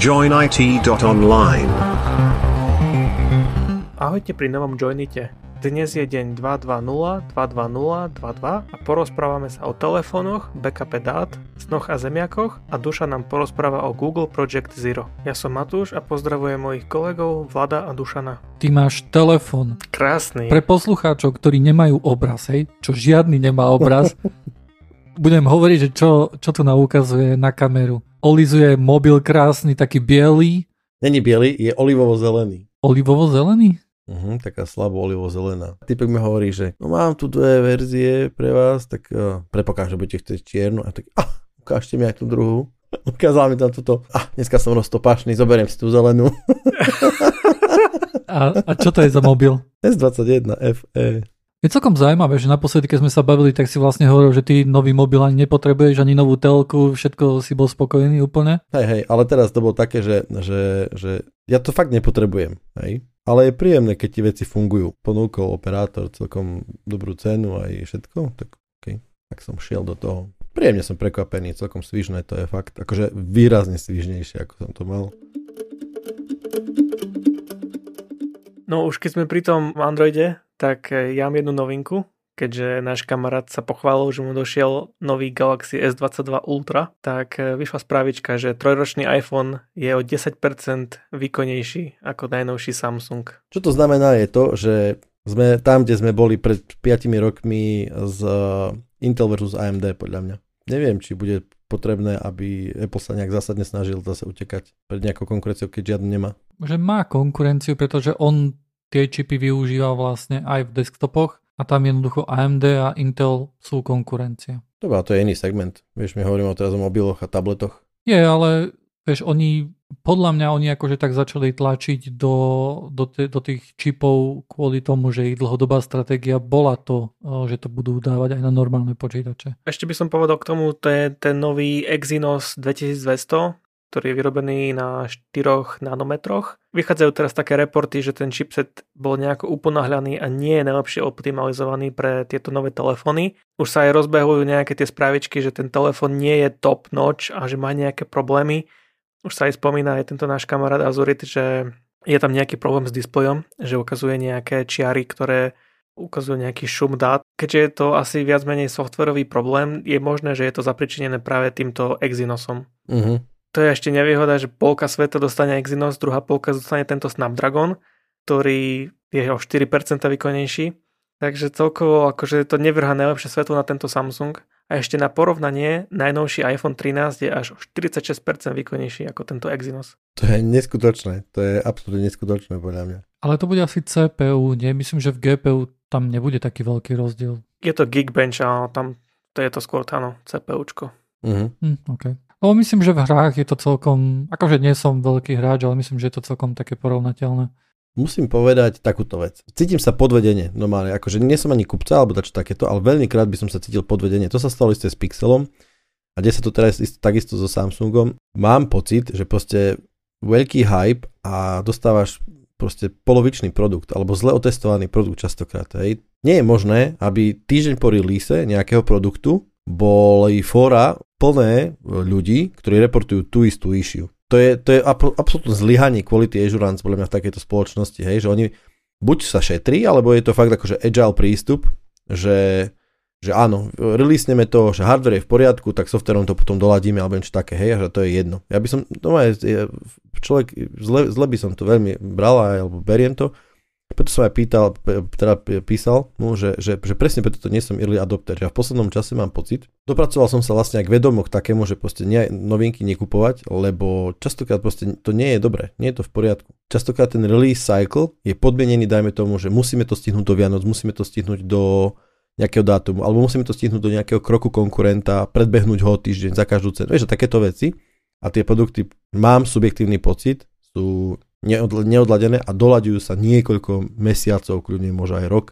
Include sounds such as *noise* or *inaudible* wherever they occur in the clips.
Joinit.online Ahojte pri novom Joinite. Dnes je deň 220, 220, 22 a porozprávame sa o telefónoch, backupe dát, snoch a zemiakoch a Duša nám porozpráva o Google Project Zero. Ja som Matúš a pozdravujem mojich kolegov Vlada a Dušana. Ty máš telefón. Krásny. Pre poslucháčov, ktorí nemajú obraz, hej, čo žiadny nemá obraz, *laughs* budem hovoriť, že čo, čo tu naukazuje na kameru. Olizuje mobil krásny, taký biely. Není biely, je olivovo-zelený. Olivovo-zelený? Uh-huh, taká slabo olivo-zelená. Typek mi hovorí, že no mám tu dve verzie pre vás, tak uh, prepokážem, že budete chcieť čiernu. A tak, ah, ukážte mi aj tú druhú. *laughs* Ukázal mi tam túto, ah, dneska som roztopašný, zoberiem si tú zelenú. *laughs* a, a čo to je za mobil? *laughs* S21 FE. Je celkom zaujímavé, že naposledy, keď sme sa bavili, tak si vlastne hovoril, že ty nový mobil ani nepotrebuješ, ani novú telku, všetko si bol spokojný úplne. Hej, hej, ale teraz to bolo také, že, že, že ja to fakt nepotrebujem, hej. Ale je príjemné, keď ti veci fungujú. Ponúkol operátor celkom dobrú cenu aj všetko, tak okay. tak som šiel do toho. Príjemne som prekvapený, celkom svižné to je fakt. Akože výrazne svižnejšie, ako som to mal. No už keď sme pri tom Androide, tak e, ja mám jednu novinku, keďže náš kamarát sa pochválil, že mu došiel nový Galaxy S22 Ultra, tak e, vyšla správička, že trojročný iPhone je o 10% výkonnejší ako najnovší Samsung. Čo to znamená je to, že sme tam, kde sme boli pred 5 rokmi z e, Intel versus AMD podľa mňa. Neviem, či bude potrebné, aby Apple sa nejak zásadne snažil zase utekať pred nejakou konkurenciou, keď žiadnu nemá. Že má konkurenciu, pretože on tie čipy využíva vlastne aj v desktopoch a tam jednoducho AMD a Intel sú konkurencia. Dobre, to je iný segment. Vieš, my hovoríme teraz o mobiloch a tabletoch. Je, ale vieš, oni, podľa mňa oni akože tak začali tlačiť do, do, t- do tých čipov kvôli tomu, že ich dlhodobá stratégia bola to, že to budú dávať aj na normálne počítače. Ešte by som povedal k tomu, to je ten nový Exynos 2200, ktorý je vyrobený na 4 nanometroch. Vychádzajú teraz také reporty, že ten chipset bol nejako uponáhľaný a nie je najlepšie optimalizovaný pre tieto nové telefóny. Už sa aj rozbehujú nejaké tie správičky, že ten telefón nie je top notch a že má nejaké problémy. Už sa aj spomína aj tento náš kamarát Azurit, že je tam nejaký problém s displejom, že ukazuje nejaké čiary, ktoré ukazujú nejaký šum dát. Keďže je to asi viac menej softverový problém, je možné, že je to zapričinené práve týmto Exynosom. Uh-huh to je ešte nevýhoda, že polka sveta dostane Exynos, druhá polka dostane tento Snapdragon, ktorý je o 4% výkonnejší. Takže celkovo akože to nevrhá najlepšie svetlo na tento Samsung. A ešte na porovnanie, najnovší iPhone 13 je až o 46% výkonnejší ako tento Exynos. To je neskutočné, to je absolútne neskutočné podľa mňa. Ale to bude asi CPU, nie? Myslím, že v GPU tam nebude taký veľký rozdiel. Je to Geekbench, ale tam to je to skôr, áno, CPUčko. Uh-huh. Hm, okay. No myslím, že v hrách je to celkom, akože nie som veľký hráč, ale myslím, že je to celkom také porovnateľné. Musím povedať takúto vec. Cítim sa podvedenie normálne, akože nie som ani kupca alebo dačo takéto, ale veľmi krát by som sa cítil podvedenie. To sa stalo isté s Pixelom a kde sa to teraz isto, takisto so Samsungom. Mám pocit, že proste veľký hype a dostávaš proste polovičný produkt alebo zle otestovaný produkt častokrát. Hej. Nie je možné, aby týždeň po release nejakého produktu boli fóra plné ľudí, ktorí reportujú tú istú issue. To je, to je absolútne zlyhanie quality assurance podľa mňa v takejto spoločnosti, hej, že oni buď sa šetrí, alebo je to fakt akože agile prístup, že, že áno, releasneme to, že hardware je v poriadku, tak softwareom to potom doladíme, alebo niečo také, hej, a že to je jedno. Ja by som, no človek, zle, zle by som to veľmi bral, alebo beriem to, preto som aj pýtal, teda písal mu, že, že, že presne preto to nie som early adopter. Ja v poslednom čase mám pocit, dopracoval som sa vlastne aj k vedomu takému, že proste nie, novinky nekupovať, lebo častokrát proste to nie je dobre, nie je to v poriadku. Častokrát ten release cycle je podmienený, dajme tomu, že musíme to stihnúť do Vianoc, musíme to stihnúť do nejakého dátumu, alebo musíme to stihnúť do nejakého kroku konkurenta, predbehnúť ho týždeň za každú cenu. Vieš, takéto veci. A tie produkty, mám subjektívny pocit, sú neodladené a doľaďujú sa niekoľko mesiacov, kľudne možno aj rok,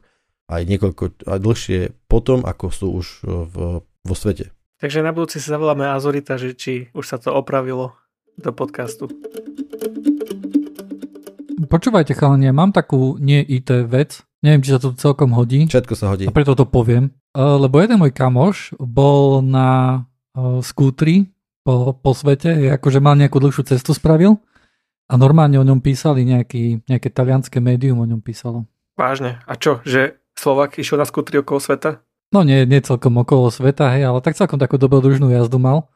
aj niekoľko aj dlhšie potom, ako sú už v, vo svete. Takže na budúci sa zavoláme Azorita, že či už sa to opravilo do podcastu. Počúvajte chalanie, mám takú nie IT vec, neviem, či sa to celkom hodí. Všetko sa hodí. A preto to poviem. Lebo jeden môj kamoš bol na skútri po, po svete, akože mal nejakú dlhšiu cestu spravil a normálne o ňom písali nejaký, nejaké talianské médium o ňom písalo. Vážne. A čo, že Slovak išiel na skutri okolo sveta? No nie, nie celkom okolo sveta, hej, ale tak celkom takú dobrodružnú jazdu mal.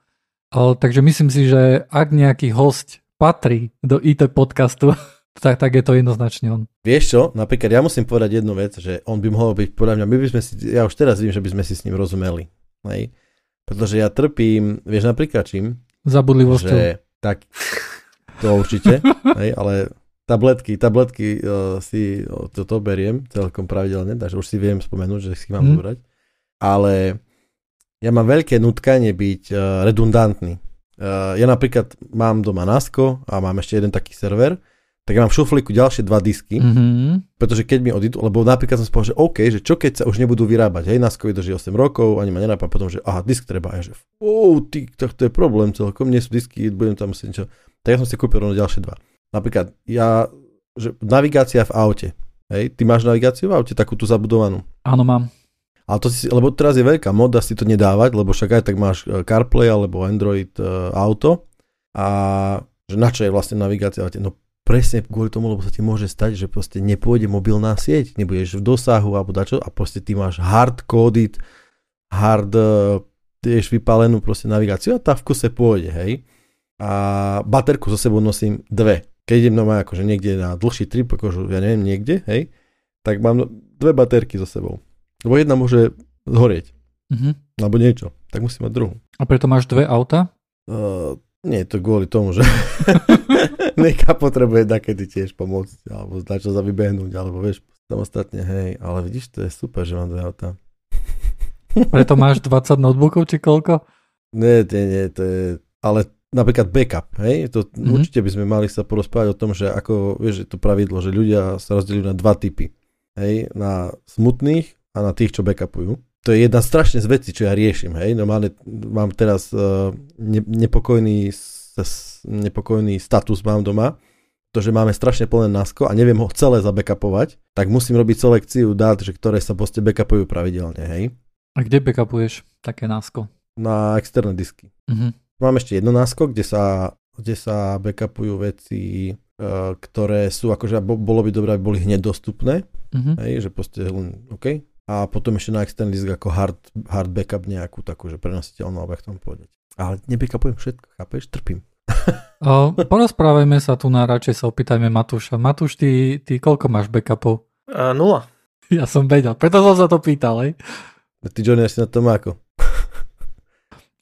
Ale, takže myslím si, že ak nejaký host patrí do IT podcastu, *laughs* tak, tak je to jednoznačne on. Vieš čo, napríklad ja musím povedať jednu vec, že on by mohol byť, podľa mňa, my by sme si, ja už teraz viem, že by sme si s ním rozumeli. Hej? Pretože ja trpím, vieš napríklad čím? Zabudlivosťou. Že, tak, to určite, hej, ale tabletky, tabletky uh, si uh, toto beriem celkom pravidelne, takže už si viem spomenúť, že si mám hmm. zobrať. Ale ja mám veľké nutkanie byť uh, redundantný. Uh, ja napríklad mám doma NASCO a mám ešte jeden taký server, tak ja mám v šuflíku ďalšie dva disky, mm-hmm. pretože keď mi odídu, lebo napríklad som si že OK, že čo keď sa už nebudú vyrábať, hej, NASCO vydrží 8 rokov, ani ma nenápa potom, že aha, disk treba, a ja že, oh, ty, tak to je problém celkom, nie sú disky, budem tam musieť niečo. Tak ja som si kúpil rovno ďalšie dva. Napríklad, ja, že navigácia v aute, hej, ty máš navigáciu v aute, takú tú zabudovanú. Áno, mám. Ale to si, lebo teraz je veľká moda si to nedávať, lebo však aj tak máš e, CarPlay alebo Android uh, auto a že na čo je vlastne navigácia? No presne kvôli tomu, lebo sa ti môže stať, že proste nepôjde mobilná sieť, nebudeš v dosahu alebo dačo a proste ty máš hard coded, hard uh, tiež vypálenú proste navigáciu a tá v kuse pôjde, hej. A baterku so sebou nosím dve. Keď idem doma akože niekde na dlhší trip, akože ja neviem, niekde, hej, tak mám dve baterky so sebou. Lebo jedna môže zhorieť. Mm-hmm. Alebo niečo. Tak musím mať druhú. A preto máš dve auta? Uh, nie, to kvôli tomu, že *laughs* Neka potrebuje takedy tiež pomôcť, alebo zdať čo za vybehnúť, alebo vieš, samostatne, hej, ale vidíš, to je super, že mám dve auta. Preto máš 20 notebookov, či koľko? Nie, nie, nie, to je, ale napríklad backup, hej, to mm-hmm. určite by sme mali sa porozprávať o tom, že ako, vieš, je to pravidlo, že ľudia sa rozdelujú na dva typy, hej, na smutných a na tých, čo backupujú. To je jedna strašne z vecí, čo ja riešim, hej, normálne mám teraz uh, ne, nepokojný nepokojný status mám doma, to, že máme strašne plné NASCO a neviem ho celé zabackupovať, tak musím robiť selekciu dát, že ktoré sa proste backupujú pravidelne, hej. A kde backupuješ také NASCO? Na externé disky. Uh-huh. Mám ešte jedno NASCO, kde sa, kde sa backupujú veci, uh, ktoré sú, akože bolo by dobré, aby boli hneď dostupné, uh-huh. hej, že proste len, OK. A potom ešte na externý disk ako hard, hard backup nejakú takú, že prenositeľnú, alebo tam povedať. Ale nebackupujem všetko, chápeš? Trpím. o, porozprávajme sa tu na, radšej sa opýtajme Matúša. Matúš, ty, ty koľko máš backupov? Uh, nula. Ja som vedel, preto som sa to pýtal, hej. Ty Johnny asi na tom ako?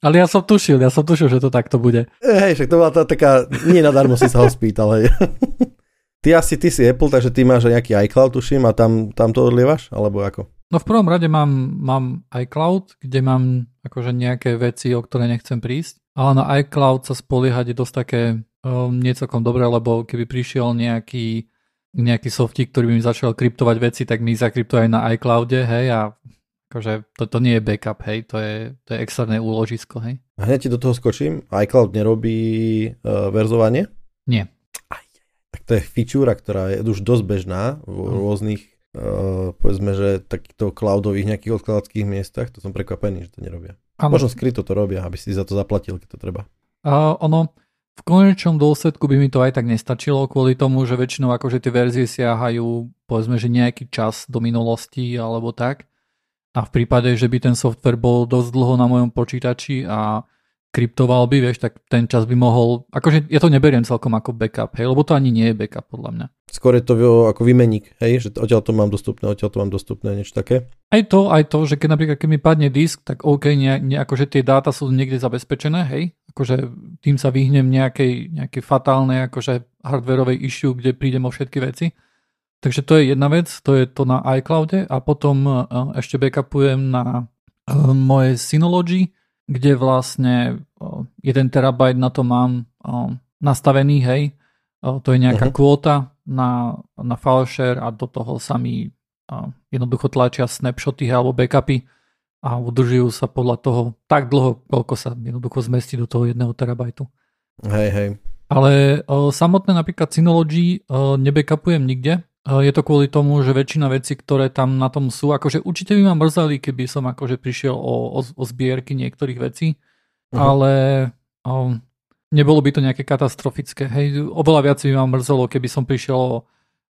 Ale ja som tušil, ja som tušil, že to takto bude. Hej, však to bola tá taká, nie nadarmo si sa ho spýtal, hej. *laughs* Ty asi, ty si Apple, takže ty máš nejaký iCloud, tuším, a tam, tam to odlievaš, alebo ako? No v prvom rade mám, mám iCloud, kde mám akože nejaké veci, o ktoré nechcem prísť. Ale na iCloud sa spoliehať je dosť také um, nie celkom dobré, lebo keby prišiel nejaký, nejaký softík, ktorý by mi začal kryptovať veci, tak mi zakryptuje aj na iCloude, hej, a akože to, to nie je backup, hej, to je, to je externé úložisko, hej. A hneď ti do toho skočím, iCloud nerobí uh, verzovanie? Nie. Aj, tak to je feature, ktorá je už dosť bežná v mm. rôznych uh, povedzme, že takýchto cloudových nejakých odkladackých miestach, to som prekvapený, že to nerobia. Ano. Možno skryto to robia, aby si za to zaplatil, keď to treba. A ono, v konečnom dôsledku by mi to aj tak nestačilo kvôli tomu, že väčšinou akože tie verzie siahajú povedzme, že nejaký čas do minulosti alebo tak. A v prípade, že by ten software bol dosť dlho na mojom počítači a kryptoval by, vieš, tak ten čas by mohol, akože ja to neberiem celkom ako backup, hej, lebo to ani nie je backup podľa mňa. Skôr je to ako vymeník, hej, že odtiaľ to mám dostupné, odtiaľ to mám dostupné, niečo také? Aj to, aj to, že keď napríklad keď mi padne disk, tak OK, ne, ne, akože tie dáta sú niekde zabezpečené, hej, akože tým sa vyhnem nejakej, nejakej fatálnej akože hardwareovej issue, kde prídem o všetky veci. Takže to je jedna vec, to je to na iCloude a potom uh, ešte backupujem na uh, moje Synology, kde vlastne 1 terabajt na to mám nastavený, hej. To je nejaká uh-huh. kvóta na, na file share a do toho sa mi jednoducho tlačia snapshoty alebo backupy a udržujú sa podľa toho tak dlho, koľko sa jednoducho zmestí do toho 1 terabajtu. Hej, hej. Ale o, samotné napríklad Synology o, nebackupujem nikde, je to kvôli tomu, že väčšina vecí, ktoré tam na tom sú, akože určite by ma mrzeli, keby som akože prišiel o, o, o zbierky niektorých vecí, uh-huh. ale um, nebolo by to nejaké katastrofické. Hej, oveľa viac by ma mrzelo, keby som prišiel o,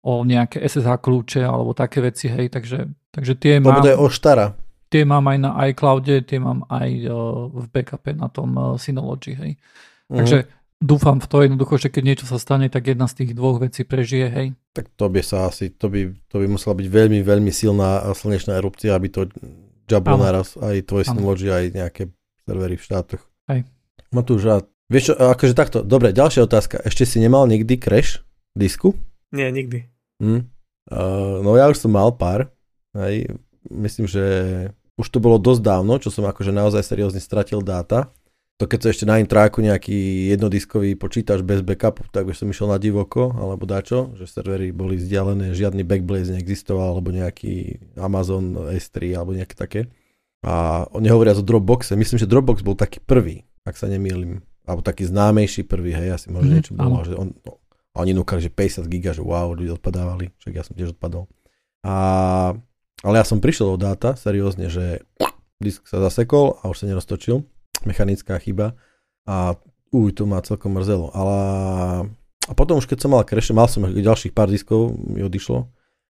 o nejaké SSH kľúče alebo také veci, hej, takže, takže tie Lebo mám, to je oštara. tie mám aj na iCloude, tie mám aj uh, v backupe na tom Synology, hej. Mhm. Takže dúfam v to jednoducho, že keď niečo sa stane, tak jedna z tých dvoch vecí prežije, hej. Tak to by sa asi, to by, to by musela byť veľmi, veľmi silná slnečná erupcia, aby to džablo naraz aj tvoje. Synology, aj nejaké servery v štátoch. Hej. Matúš, a vieš čo, akože takto, dobre, ďalšia otázka. Ešte si nemal nikdy crash disku? Nie, nikdy. Hm. Uh, no ja už som mal pár. Hej. Myslím, že už to bolo dosť dávno, čo som akože naozaj seriózne stratil dáta. To keď sa ešte na intráku nejaký jednodiskový počítač bez backupu, tak by som išiel na divoko, alebo dačo, že servery boli vzdialené, žiadny backblaze neexistoval, alebo nejaký Amazon S3, alebo nejaké také. A nehovoriac o Dropboxe, myslím, že Dropbox bol taký prvý, ak sa nemýlim, alebo taký známejší prvý, hej, asi možno Mhm, niečo bolo, že on, no, oni núkali, že 50 giga, že wow, ľudia odpadávali, však ja som tiež odpadol. A, ale ja som prišiel o dáta, seriózne, že disk sa zasekol a už sa neroztočil, mechanická chyba a uj, to ma celkom mrzelo. Ale, a potom už keď som mal crash, mal som ďalších pár diskov, mi odišlo,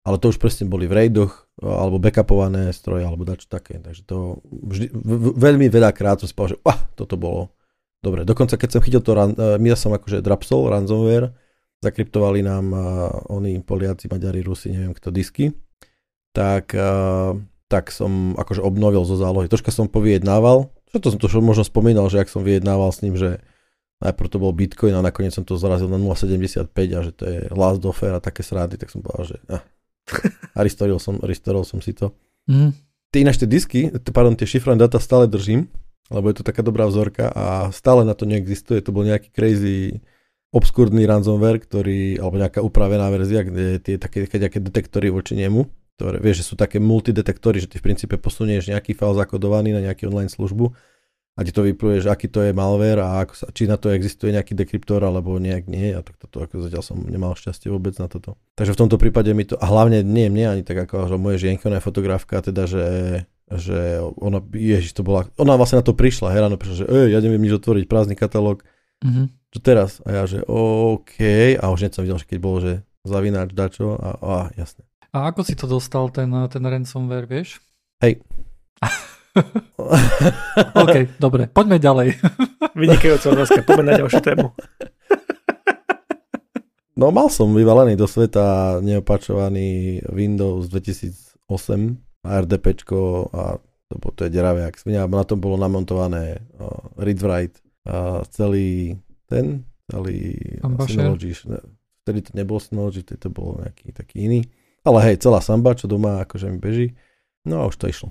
ale to už presne boli v raidoch, alebo backupované stroje, alebo dačo také. Takže to vždy, veľmi veľa krát som povedal, že uh, toto bolo dobre. Dokonca keď som chytil to, ran, uh, my som akože drapsol, ransomware, zakryptovali nám uh, oni Poliaci, Maďari, Rusi, neviem kto disky, tak, uh, tak som akože obnovil zo zálohy. Troška som povyjednával, čo to som to možno spomínal, že ak som vyjednával s ním, že najprv to bol Bitcoin a nakoniec som to zrazil na 0,75 a že to je last offer a také srády, tak som povedal, že ah. a restoril som, restoril som si to. Mm. Tie ináč tie disky, t- pardon, tie šifrované data stále držím, lebo je to taká dobrá vzorka a stále na to neexistuje. To bol nejaký crazy obskúrny ransomware, ktorý, alebo nejaká upravená verzia, kde tie také, také detektory voči nemu, ktoré, vieš, že sú také multidetektory, že ty v princípe posunieš nejaký file zakodovaný na nejaký online službu a ti to vypluje, že aký to je malware a ako sa, či na to existuje nejaký dekryptor alebo nejak nie a tak toto ako zatiaľ som nemal šťastie vôbec na toto. Takže v tomto prípade mi to, a hlavne nie mne ani tak ako že moje žienka, ona je fotografka, teda že že ona, ježiš, to bola, ona vlastne na to prišla, hej, ráno prišla, že ej, ja neviem nič otvoriť, prázdny katalóg, Mm-hmm. čo teraz? A ja, že OK, a už hneď som videl, že keď bolo, že zavináč dačo a, a jasné. A ako si to dostal, ten, ten ransomware, vieš? Hej. *laughs* OK, dobre, poďme ďalej. *laughs* Vynikajúca otázka, poďme na ďalšiu tému. *laughs* No mal som vyvalený do sveta neopačovaný Windows 2008 a RDPčko a to, bolo- to je deravé jak svinia. Na tom bolo namontované uh, read write a celý ten, celý Synology. Vtedy to nebol Synology, vtedy to bolo nejaký taký iný. Ale hej, celá samba, čo doma akože mi beží. No a už to išlo.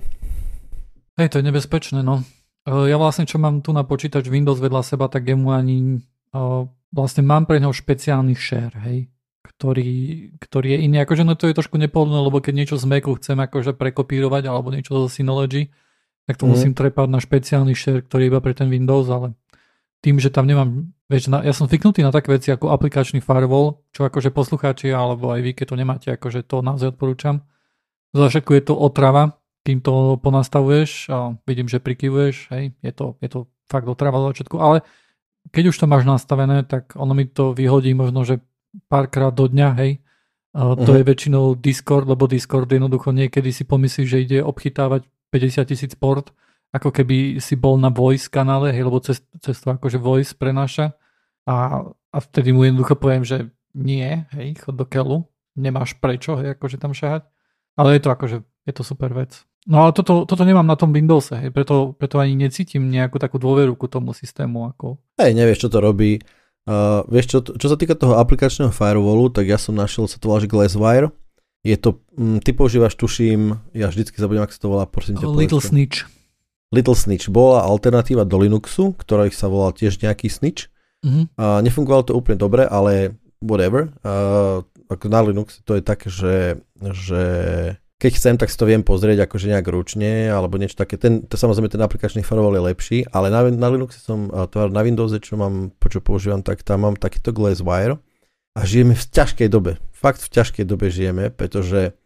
Hej, to je nebezpečné, no. E, Ja vlastne, čo mám tu na počítač Windows vedľa seba, tak jemu ani... e, Vlastne mám pre neho špeciálny share, hej, ktorý, ktorý je iný. Akože no to je trošku nepohodlné, lebo keď niečo z Macu chcem akože prekopírovať alebo niečo zo Synology, tak to Mhm. musím trepať na špeciálny share, ktorý je iba pre ten Windows, ale tým, že tam nemám, vieš, na, ja som zvyknutý na také veci ako aplikačný firewall, čo akože poslucháči alebo aj vy, keď to nemáte, akože to naozaj odporúčam. Za všetko je to otrava, kým to ponastavuješ a vidím, že prikyvuješ, hej, je to, je to fakt otrava za začiatku, ale keď už to máš nastavené, tak ono mi to vyhodí možno, že párkrát do dňa, hej. A to Mhm. je väčšinou Discord, lebo Discord jednoducho niekedy si pomyslí, že ide obchytávať 50 tisíc port, ako keby si bol na voice kanále, hej, lebo cez, cez to akože voice prenáša. A, a vtedy mu jednoducho poviem, že nie, hej, chod do keľu, nemáš prečo, hej, akože tam šahať. Ale je to akože, je to super vec. No ale toto, toto nemám na tom Windowse, hej, preto, preto ani necítim nejakú takú dôveru ku tomu systému. Ako... Hej, nevieš, čo to robí. Uh, vieš, čo, čo sa týka toho aplikačného firewallu, tak ja som našiel, sa to volá, že Glasswire. Je to, mm, ty používaš, tuším, ja vždycky zabudnem, ak sa to volá, prosím ťa. Little povedz. Snitch. Little Snitch bola alternatíva do Linuxu, ktorá sa volal tiež nejaký Snitch. Mhm. A nefungovalo to úplne dobre, ale whatever. Uh, ako na Linux to je také, že, že keď chcem, tak si to viem pozrieť akože nejak ručne, alebo niečo také. Ten, to, samozrejme ten aplikačný firewall je lepší, ale na, na Linuxe som, a na Windowse, čo mám, čo používam, tak tam mám takýto Glasswire a žijeme v ťažkej dobe. Fakt v ťažkej dobe žijeme, pretože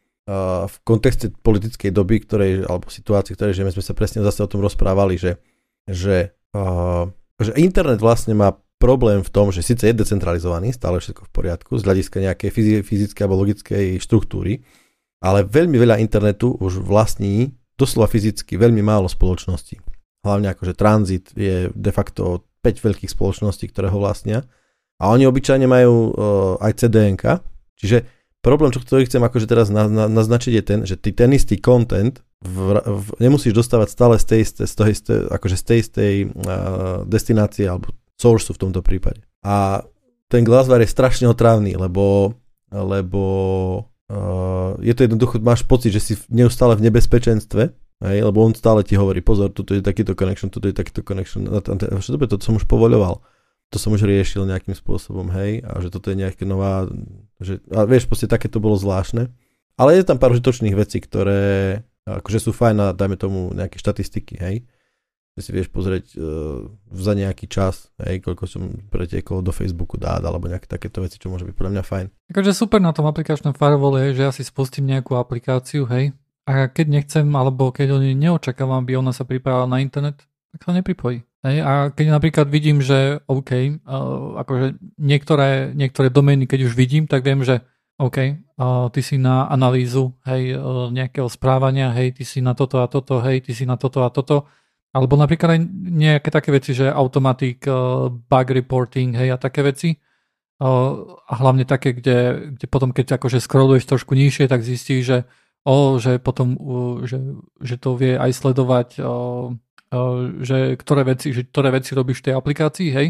v kontexte politickej doby, ktorej, alebo situácii, ktorej žijeme, sme sa presne zase o tom rozprávali, že, že uh, že internet vlastne má problém v tom, že síce je decentralizovaný, stále všetko v poriadku, z hľadiska nejakej fyzickej alebo logickej štruktúry, ale veľmi veľa internetu už vlastní doslova fyzicky veľmi málo spoločností. Hlavne akože tranzit je de facto 5 veľkých spoločností, ktoré ho vlastnia. A oni obyčajne majú uh, aj CDNK, čiže problém, čo ktorý chcem akože teraz na, na, naznačiť je ten, že ty ten istý content v, v, nemusíš dostávať stále z tej z toho isté, akože z tej istej uh, destinácie alebo source v tomto prípade. A ten Glasswire je strašne otrávny, lebo, lebo uh, je to jednoducho, máš pocit, že si neustále v nebezpečenstve, hej, lebo on stále ti hovorí, pozor, tuto je takýto connection, tuto je takýto connection, čo dobre, to som už povoľoval to som už riešil nejakým spôsobom, hej, a že toto je nejaká nová, že, a vieš, proste také to bolo zvláštne. Ale je tam pár užitočných vecí, ktoré akože sú fajn a dajme tomu nejaké štatistiky, hej. Že si vieš pozrieť uh, za nejaký čas, hej, koľko som pretekol do Facebooku dát, alebo nejaké takéto veci, čo môže byť podľa mňa fajn. Takže super na tom aplikačnom firewall je, že ja si spustím nejakú aplikáciu, hej, a keď nechcem, alebo keď oni neočakávam, aby ona sa pripájala na internet, tak sa nepripojí. Hej, a keď napríklad vidím, že OK, uh, akože niektoré, niektoré domény, keď už vidím, tak viem, že OK, uh, ty si na analýzu hej, uh, nejakého správania, hej, ty si na toto a toto, hej, ty si na toto a toto. Alebo napríklad aj nejaké také veci, že automatic uh, bug reporting, hej, a také veci. Uh, a hlavne také, kde, kde potom, keď akože scrolluješ trošku nižšie, tak zistíš, že, oh, že potom, uh, že, že to vie aj sledovať uh, že ktoré veci, že ktoré veci robíš v tej aplikácii, hej.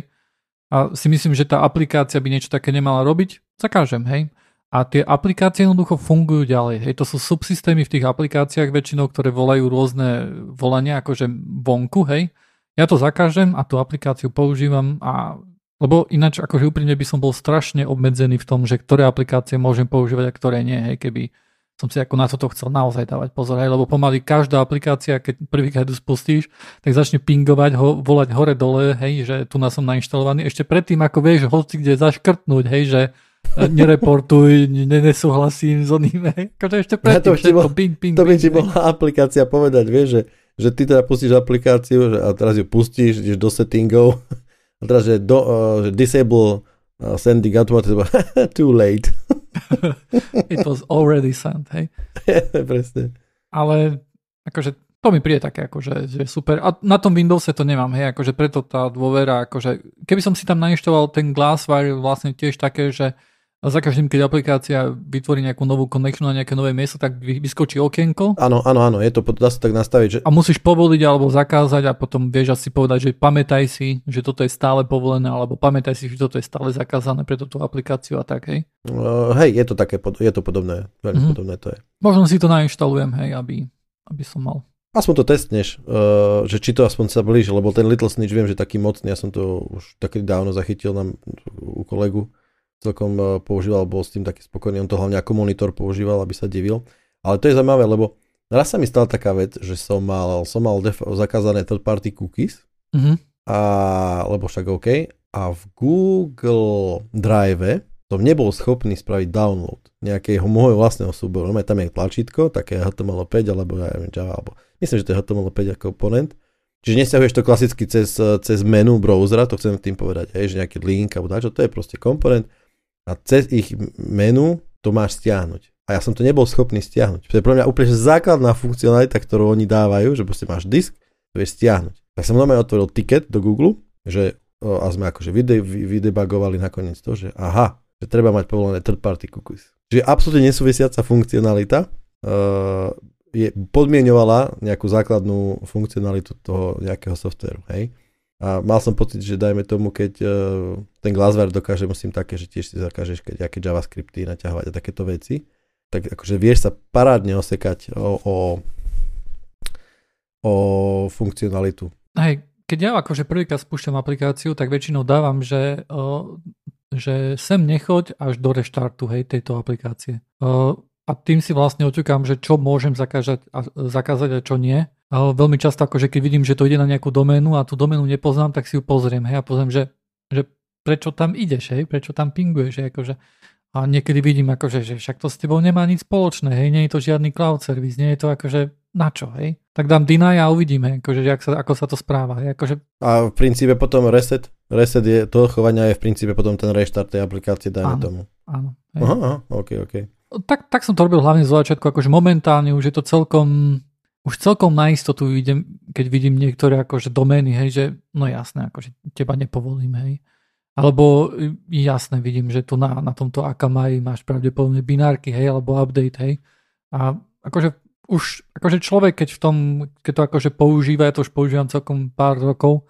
A si myslím, že tá aplikácia by niečo také nemala robiť, zakážem, hej. A tie aplikácie jednoducho fungujú ďalej. Hej, to sú subsystémy v tých aplikáciách väčšinou, ktoré volajú rôzne volania, akože vonku, hej. Ja to zakážem a tú aplikáciu používam a lebo ináč akože úprimne by som bol strašne obmedzený v tom, že ktoré aplikácie môžem používať a ktoré nie, hej, keby som si ako na toto chcel naozaj dávať pozor, hej, lebo pomaly každá aplikácia, keď prvýkrát ju spustíš, tak začne pingovať, ho, volať hore dole, hej, že tu nás som nainštalovaný, ešte predtým, ako vieš hoci kde zaškrtnúť, hej, že e, nereportuj, ne, nesúhlasím s oným, hej, akože ešte predtým, to všetko, bol, ping, ping, To by ti bola aplikácia povedať, vieš, že, že ty teda pustíš aplikáciu že, a teraz ju pustíš, ideš do settingov *laughs* a teraz, že, do, uh, že disable uh, sending out *laughs* too late. It was already sent, hej. *laughs* Presne. Ale akože to mi príde také akože že super. A na tom Windowse to nemám, hej, akože preto tá dôvera, akože keby som si tam nainštaloval ten Glasswire vlastne tiež také, že a za každým, keď aplikácia vytvorí nejakú novú connection na nejaké nové miesto, tak vyskočí okienko. Áno, áno, áno, je to, dá sa tak nastaviť. Že... A musíš povoliť alebo zakázať a potom vieš asi povedať, že pamätaj si, že toto je stále povolené, alebo pamätaj si, že toto je stále zakázané pre túto aplikáciu a tak, hej? Uh, hej, je to také, je to podobné, veľmi mm-hmm. podobné to je. Možno si to nainštalujem, hej, aby, aby som mal. Aspoň to testneš, uh, že či to aspoň sa blíži, lebo ten Little Snitch viem, že taký mocný, ja som to už taký dávno zachytil na, u kolegu, celkom e, používal, bol s tým taký spokojný, on to hlavne ako monitor používal, aby sa divil. Ale to je zaujímavé, lebo raz sa mi stala taká vec, že som mal, som mal def- zakázané third party cookies, mm-hmm. a, lebo však OK, a v Google Drive som nebol schopný spraviť download nejakého môjho vlastného súboru. No, tam je tlačítko, také HTML5 alebo ja neviem, Java, alebo myslím, že to je HTML5 ako komponent. Čiže nesťahuješ to klasicky cez, cez menu browsera, to chcem tým povedať, hej, že nejaký link alebo dačo, to je proste komponent a cez ich menu to máš stiahnuť. A ja som to nebol schopný stiahnuť. To je pre mňa úplne základná funkcionalita, ktorú oni dávajú, že proste máš disk, to vieš stiahnuť. Tak som normálne otvoril ticket do Google, že a sme akože vyde, vydebagovali nakoniec to, že aha, že treba mať povolené third party cookies. Čiže absolútne nesúvisiaca funkcionalita uh, je, podmienovala nejakú základnú funkcionalitu toho nejakého softveru, hej. A mal som pocit, že dajme tomu, keď uh, ten Glassware dokáže, musím také, že tiež si zakážeš keď aké JavaScripty naťahovať a takéto veci, tak akože vieš sa parádne osekať o, o, o funkcionalitu. Hej, keď ja akože prvýkrát spúšťam aplikáciu, tak väčšinou dávam, že, uh, že sem nechoď až do reštartu hej, tejto aplikácie. Uh, a tým si vlastne oťukám, že čo môžem zakázať a, zakázať a čo nie. A veľmi často, akože keď vidím, že to ide na nejakú doménu a tú doménu nepoznám, tak si ju pozriem, hej, a pozriem, že, že prečo tam ideš, hej, prečo tam pinguješ, hej, akože. A niekedy vidím, akože, že však to s tebou nemá nič spoločné, hej, nie je to žiadny cloud service, nie je to akože na čo, hej? Tak dám deny a uvidíme, akože, jak sa, ako sa to správa. Hej? Akože... A v princípe potom reset, reset je, toho chovania je v princípe potom ten reštart tej aplikácie, dajme Áno. tomu. Áno. Hej. Aha, aha, ok, ok. Tak, tak som to robil hlavne z začiatku, akože momentálne už je to celkom, už celkom na istotu idem, keď vidím niektoré akože domény, hej, že no jasné, akože teba nepovolím, hej. Alebo jasné, vidím, že tu na, na tomto Akamai máš pravdepodobne binárky, hej, alebo update, hej. A akože už, akože človek, keď v tom, keď to akože používa, ja to už používam celkom pár rokov,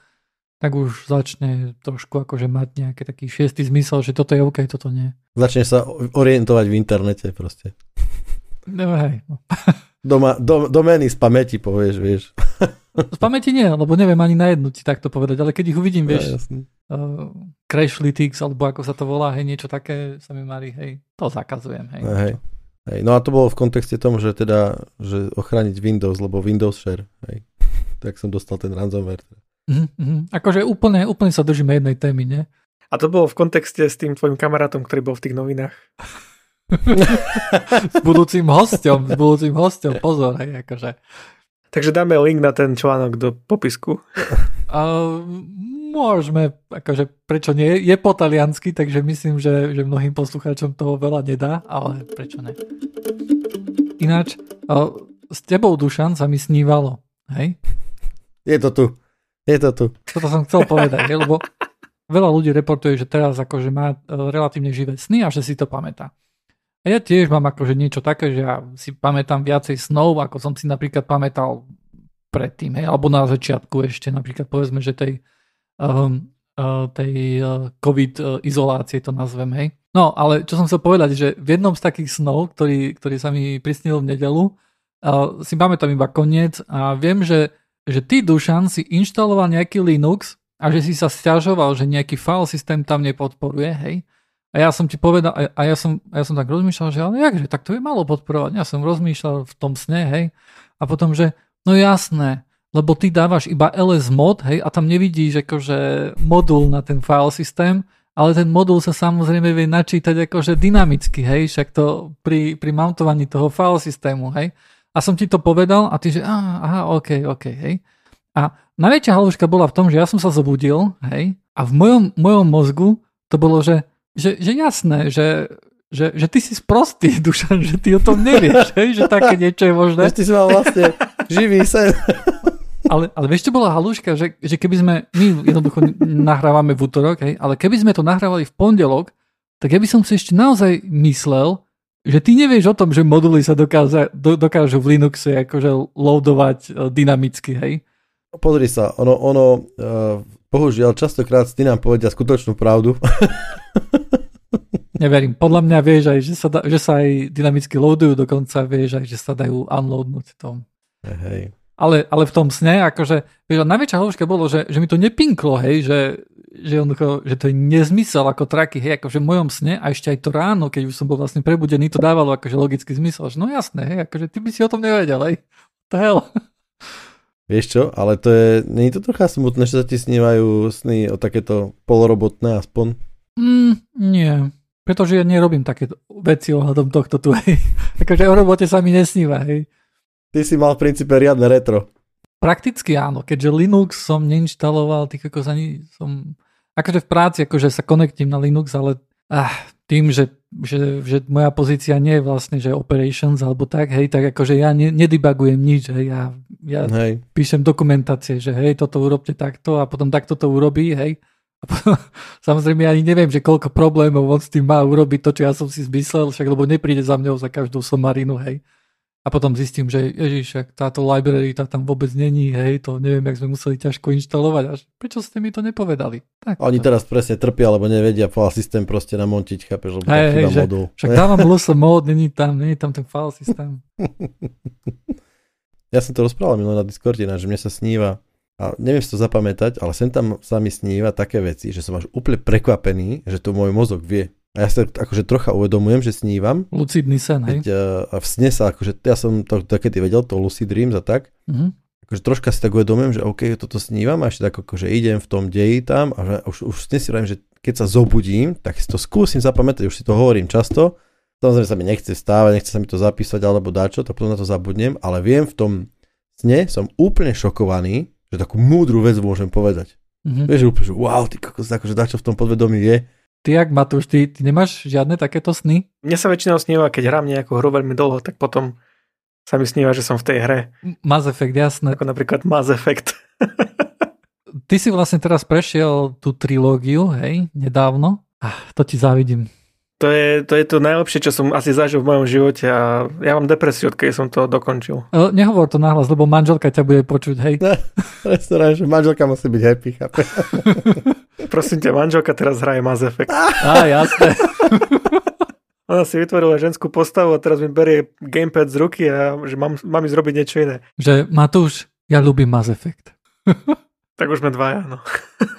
tak už začne trošku akože mať nejaký taký šiestý zmysel, že toto je OK, toto nie. Začne sa orientovať v internete proste. No hej, no. *laughs* Doma, do, domény z pamäti povieš, vieš. Z pamäti nie, lebo neviem ani na jednu ti takto povedať, ale keď ich uvidím, Ja, vieš, jasný. uh, Crashlytics, alebo ako sa to volá, hej, niečo také sa mi marí, hej, to zakazujem, hej. Hej. Hej. No a to bolo v kontexte tomu, že teda, že ochrániť Windows, lebo Windows Share, hej. *laughs* Tak som dostal ten ransomware. Mhm, mhm. Akože úplne, úplne sa držíme jednej témy, nie? A to bolo v kontexte s tým tvojim kamarátom, ktorý bol v tých novinách. S budúcim hosťom, s budúcim hosťom, pozor, hej, akože. Takže dáme link na ten článok do popisku. Uh, môžeme, akože prečo nie, je po taliansky, takže myslím, že, že mnohým poslucháčom toho veľa nedá, ale prečo ne. Ináč, uh, s tebou, Dušan, sa mi snívalo, hej? Je to tu. Je to tu. Toto som chcel povedať, hej, lebo veľa ľudí reportuje, že teraz akože má uh, relatívne živé sny a že si to pamätá. A ja tiež mám akože niečo také, že ja si pamätám viacej snov, ako som si napríklad pamätal predtým, hej, alebo na začiatku ešte, napríklad povedzme, že tej, um, tej uh, COVID uh, izolácie to nazvem, hej. No, ale čo som chcel povedať, že v jednom z takých snov, ktorý, ktorý sa mi prisnil v nedelu, uh, si pamätám iba koniec a viem, že, že ty, Dušan, si inštaloval nejaký Linux a že si sa stiažoval, že nejaký file systém tam nepodporuje, hej. A ja som ti povedal, a ja som, a ja som tak rozmýšľal, že ale jakže, tak to je malo podporovať. Ja som rozmýšľal v tom sne, hej. A potom, že no jasné, lebo ty dávaš iba ls mod, hej, a tam nevidíš akože modul na ten file systém, ale ten modul sa samozrejme vie načítať akože dynamicky, hej, však to pri, pri mountovaní toho file systému, hej. A som ti to povedal a ty, že á, aha, ok, ok, hej. A najväčšia haluška bola v tom, že ja som sa zobudil, hej, a v mojom, mojom mozgu to bolo, že, že, že jasné, že, že, že ty si sprostý, *laughs* Dušan, že ty o tom nevieš, hej, že také niečo je možné. Že ty si mal vlastne živý sen. Ale, ale vieš, čo bola haluška, že, že keby sme, my jednoducho nahrávame v útorok, hej, ale keby sme to nahrávali v pondelok, tak ja by som si ešte naozaj myslel, že ty nevieš o tom, že moduly sa dokáza, do, dokážu v Linuxe akože loadovať e, dynamicky, hej. Pozri sa, ono, ono uh, bohužiaľ častokrát ty nám povedia skutočnú pravdu. *laughs* Neverím. Podľa mňa vieš aj, že sa, da, že sa aj dynamicky loadujú, dokonca vieš aj, že sa dajú unloadnúť tom. Hej. Ale, ale v tom sne, akože, vieš, najväčšia haluška bolo, že, že mi to nepinklo, hej, že, že, jednoducho, že to je nezmysel ako traky, hej, akože v mojom sne a ešte aj to ráno, keď už som bol vlastne prebudený, to dávalo akože logický zmysel, že no jasné, hej, akože ty by si o tom nevedel, hej. The hell? Vieš čo, ale to je, je to trocha smutné, že sa ti snívajú sny o takéto polorobotné aspoň? Mm, nie, pretože ja nerobím také veci ohľadom tohto tu, hej. *laughs* Akože o robote sa mi nesníva, hej. Ty si mal v princípe riadne retro. Prakticky áno, keďže Linux som neinštaloval, tých ako ani som, akože v práci, akože sa konektím na Linux, ale ah, tým, že, že, že moja pozícia nie je vlastne, že operations alebo tak, hej, tak akože ja ne, nedibagujem nič, hej, ja, ja Hej. píšem dokumentácie, že hej, toto urobte takto a potom takto to urobí, hej. A potom, *laughs* samozrejme ja ani neviem, že koľko problémov on s tým má urobiť to, čo ja som si zmyslel, však lebo nepríde za mňou za každú somarinu, hej. A potom zistím, že ježiš, táto library tá tam vôbec není, hej, to neviem, jak sme museli ťažko inštalovať. Až prečo ste mi to nepovedali? Tak, Oni teraz presne trpia, lebo nevedia file systém proste namontiť, chápeš, lebo Hej, hej, že- modul. Však dávam *laughs* LS mod, není tam, není tam ten file systém. *laughs* Ja som to rozprával minulé na Discorde, že mne sa sníva, a neviem si to zapamätať, ale sem tam sa mi sníva také veci, že som až úplne prekvapený, že to môj mozog vie. A ja sa akože trocha uvedomujem, že snívam, Lucidný sen, hej. Veď, uh, a v sne sa, akože ja som to takedy vedel, to Lucid Dreams a tak, Mhm. akože troška si tak uvedomujem, že OK, toto snívam a ešte tak akože idem v tom deji tam a už, už sne si vravím, že keď sa zobudím, tak si to skúsim zapamätať, už si to hovorím často Samozrejme sa mi nechce stávať, nechce sa mi to zapísať alebo čo, tak potom na to zabudnem, ale viem v tom sne, som úplne šokovaný, že takú múdru vec môžem povedať. Mm-hmm. Vieš, úplne, že wow, ty kokos, akože dačo v tom podvedomí je. Ty, jak Matúš, ty, ty nemáš žiadne takéto sny? Mne sa väčšinou sníva, keď hrám nejakú hru veľmi dlho, tak potom sa mi sníva, že som v tej hre. Mass Effect, jasné. Ako napríklad Mass Effect. Ty si vlastne teraz prešiel tú trilógiu, hej, nedávno. Ah, to ti závidím. To je, to je to najlepšie, čo som asi zažil v mojom živote a ja mám depresiu, keď som to dokončil. E, nehovor to nahlas, lebo manželka ťa bude počuť, hej. Ne, že manželka musí byť happy, chápe. *laughs* Prosím ťa, manželka teraz hraje Mass Effect. Á, jasné. *laughs* Ona si vytvorila ženskú postavu a teraz mi berie gamepad z ruky a že mám, mám ísť robiť niečo iné. Že Matúš, ja ľúbim Mass Effect. *laughs* tak už sme dvaja, no.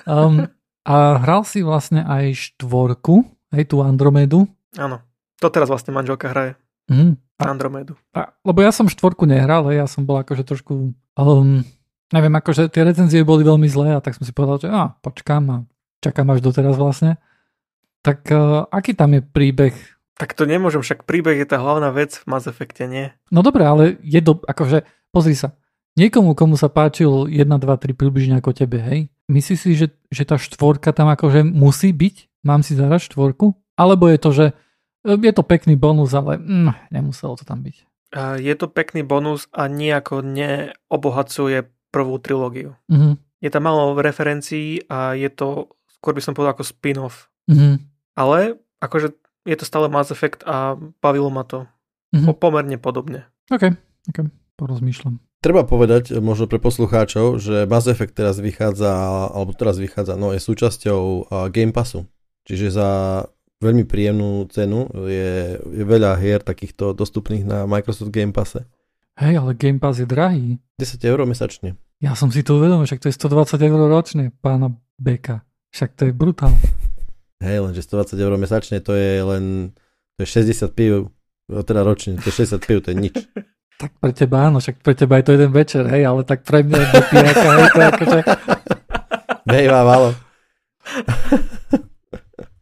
um, a hral si vlastne aj štvorku, Hej, tú Andromedu. Áno. To teraz vlastne manželka hraje. Mm. A, Andromedu. A, lebo ja som štvorku nehral, hej, ja som bol akože trošku... Um, neviem, akože tie recenzie boli veľmi zlé a tak som si povedal, že á, počkám a čakám až doteraz vlastne. Tak uh, aký tam je príbeh? Tak to nemôžem, však príbeh je tá hlavná vec v Mass Effecte, nie? No dobre, ale je do, akože, pozri sa, niekomu, komu sa páčil 1, 2, 3 približne ako tebe, hej, myslíš si, že, že tá štvorka tam akože musí byť? Mám si zahrať štvorku? Alebo je to, že e, je to pekný bonus, ale mm, nemuselo to tam byť. Je to pekný bonus a nejako neobohacuje prvú trilógiu. Mm-hmm. Je tam malo referencií a je to, skôr by som povedal ako spin-off. Mm-hmm. Ale akože je to stále Mass Effect a bavilo ma to mm-hmm. pomerne podobne. OK, OK, porozmýšľam. Treba povedať, možno pre poslucháčov, že Mass Effect teraz vychádza, alebo teraz vychádza, no je súčasťou Game Passu. Čiže za veľmi príjemnú cenu je, je veľa hier takýchto dostupných na Microsoft Game Passe. Hej, ale Game Pass je drahý. 10 eur mesačne. Ja som si to uvedomil, však to je 120 eur ročne, pána Beka. Však to je brutál. *laughs* Hej, lenže 120 eur mesačne to je len to je 60 pív, teda ročne, to je 60 pív, to je nič. *laughs* Tak pre teba áno, však pre teba je to jeden večer, hej, ale tak pre mňa je to hej, to je akože... *laughs* Bejva, malo.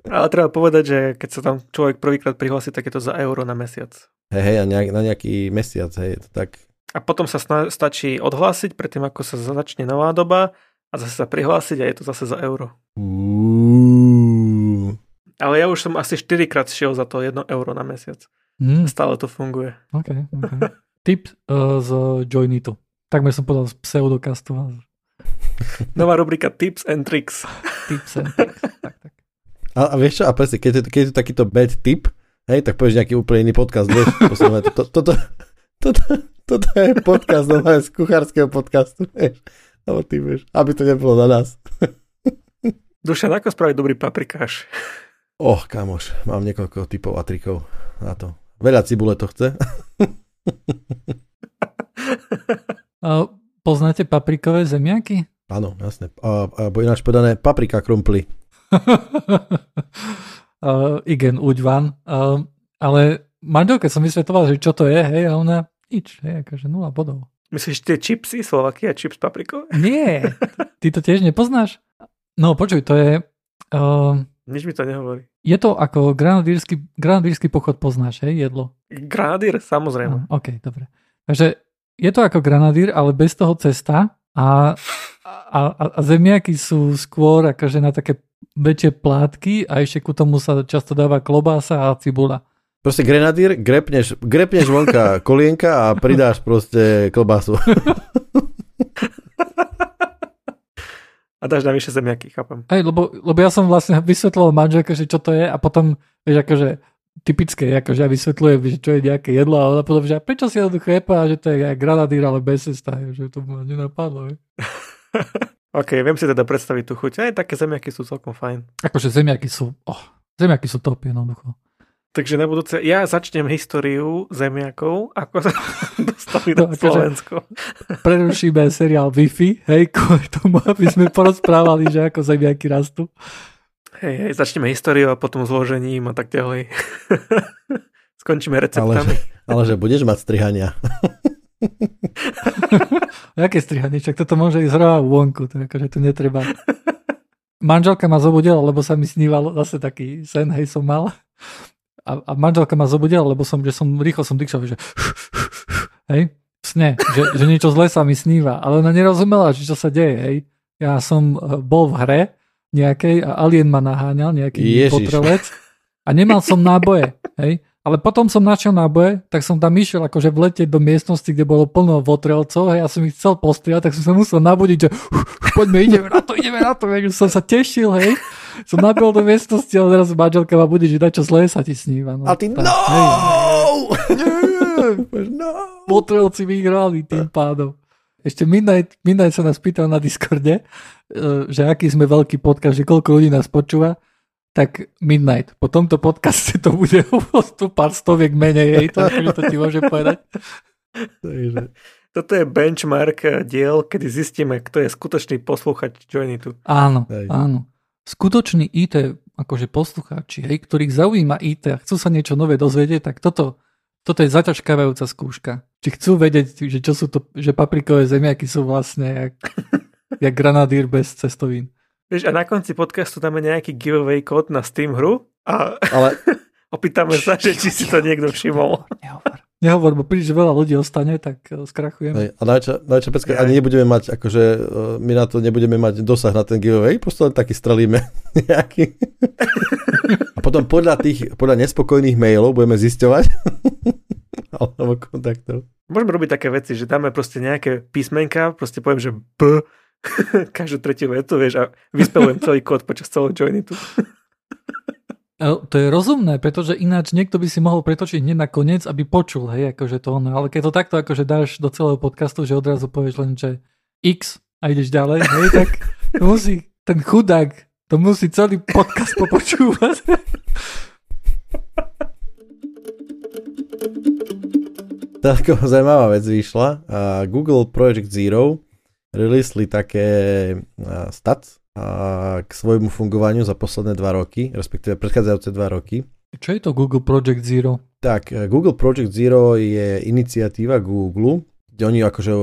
Ale treba povedať, že keď sa tam človek prvýkrát prihlási, tak je to za euro na mesiac. Hej, hej, nejak, na nejaký mesiac, hej, je to tak. A potom sa sna- stačí odhlásiť predtým, ako sa začne nová doba a zase sa prihlásiť a je to zase za euro. Uh. Ale ja už som asi 4 krát šiel za to 1 euro na mesiac. Mm. Stále to funguje. Okay, okay. Tip uh, z Joinitu. Takmer som povedal z pseudokastu. Nová rubrika Tips and Tricks. Tips and Tricks. tak, tak. A, a vieš čo, a presne, keď je, keď je to takýto bad tip, hej, tak povieš nejaký úplne iný podcast, vieš, *laughs* posledné, to, to, to, to, to, toto je podcast no, z kuchárskeho podcastu, vieš, alebo ty vieš, aby to nebolo na nás. *laughs* Dušan, ako spraviť dobrý paprikáš? Och, kamoš, mám niekoľko typov a trikov na to. Veľa cibule to chce. *laughs* A poznáte paprikové zemiaky? Áno, jasné. A, alebo ináč povedané paprika krumply. Uh, *laughs* igen, úgy van. Uh, ale manželke som vysvetoval, že čo to je, hej, a ona nič, hej, akože nula bodov. Myslíš tie čipsy Slovakia, čips paprikové? *laughs* Nie, ty to tiež nepoznáš? No počuj, to je... Uh, Nič mi to nehovorí. Je to ako granadírsky, granadírsky pochod poznáš, hej, jedlo? Granadír, samozrejme. Uh, OK, dobre. Takže je to ako granadír, ale bez toho cesta a, a, a, a zemiaky sú skôr akože na také väčšie plátky a ešte ku tomu sa často dáva klobása a cibula. Proste grenadír, grepneš, grepneš vonka *laughs* kolienka a pridáš proste klobásu. A dáš na vyššie zemiaky, chápem. Hej, lebo, lebo ja som vlastne vysvetloval manželke, že čo to je a potom, vieš, akože typické, akože ja vysvetľujem, že čo je nejaké jedlo a ona potom, že prečo si jednoducho jepa, že to je granadír, ale bez cesta, že to ma nenapadlo. *laughs* OK, viem si teda predstaviť tú chuť. Aj také zemiaky sú celkom fajn. Akože zemiaky sú, oh, zemiaky sú top jednoducho. Takže na budúce, ja začnem históriu zemiakov, ako sa *laughs* dostali no, na akože Slovensko. Prerušíme seriál Wi-Fi, hej, kvôli tomu, aby sme porozprávali, že ako zemiaky rastú. Hej, hej, začneme históriu a potom zložením a tak ďalej. *laughs* Skončíme receptami. Ale že, ale že budeš mať strihania. *laughs* *laughs* Aké strihanie? Čak toto môže ísť hrova vonku, to akože tu netreba. Manželka ma zobudila, lebo sa mi snívalo zase taký sen, hej, som mal. a, a manželka ma zobudila, lebo som, že som rýchlo som dýchal, že *laughs* hej, sne, že, že niečo zle sa mi sníva, ale ona nerozumela, že čo sa deje, hej. Ja som eh, bol v hre nejakej a alien ma naháňal, nejaký Ježiš. potrelec a nemal som náboje, hej. Ale potom som našiel náboje, tak som tam išiel akože v lete do miestnosti, kde bolo plno votrelcov, hej, ja som ich chcel postriať, tak som sa musel nabudiť, že poďme, ideme na to, ideme na to, už som sa tešil, hej. Som nabil do miestnosti, ale teraz manželka ma budí, že čo zlé sa ti sníva. No, a ty, tak, no! Hej, no! Votrelci vyhrali tým pádom. Ešte Midnight, Midnight sa nás pýtal na Discorde, eh, že aký sme veľký podcast, že koľko ľudí nás počúva, tak Midnight. Po tomto podcaste to bude *laughs* tu pár stoviek menej, hej, to, to ti môžem povedať. *laughs* Toto je benchmark eh, diel, kedy zistíme, kto je skutočný posluchač Joinitu. Áno, hej. áno. Skutoční IT akože poslucháči, hej, ktorých zaujíma IT a chcú sa niečo nové dozvedieť, tak toto toto je zaťažkávajúca skúška. Či chcú vedieť, že čo sú to, že paprikové zemiaky sú vlastne jak, *laughs* jak granadír bez cestovín. Vieš, a na konci podcastu dáme nejaký giveaway kód na Steam hru a Ale... *laughs* opýtame sa, že či si to niekto všimol. Nehovor. Nehovor, bo príliš veľa ľudí ostane, tak eh, skrachujeme. Hej, a najča pecka, ani nebudeme mať, akože eh, my na to nebudeme mať dosah na ten giveaway, proste len taký strelíme *laughs* nejaký. *laughs* a potom podľa tých, podľa nespokojných mailov budeme zisťovať, alebo kontaktov. Môžeme robiť také veci, že dáme proste nejaké písmenka, proste poviem, že B, *laughs* každú tretiu vetu, vieš, a vyspelujem *laughs* celý kód počas celého joinitu. To je rozumné, pretože ináč niekto by si mohol pretočiť hneď na koniec, aby počul, hej, akože to ono. Ale keď to takto akože dáš do celého podcastu, že odrazu povieš len, že X a ideš ďalej, hej, *laughs* tak to musí ten chudák, to musí celý podcast popočúvať. Tako zaujímavá vec vyšla. Google Project Zero releasli také stats, k svojmu fungovaniu za posledné dva roky, respektíve predchádzajúce dva roky. Čo je to Google Project Zero? Tak, e, Google Project Zero je iniciatíva Google, kde oni akože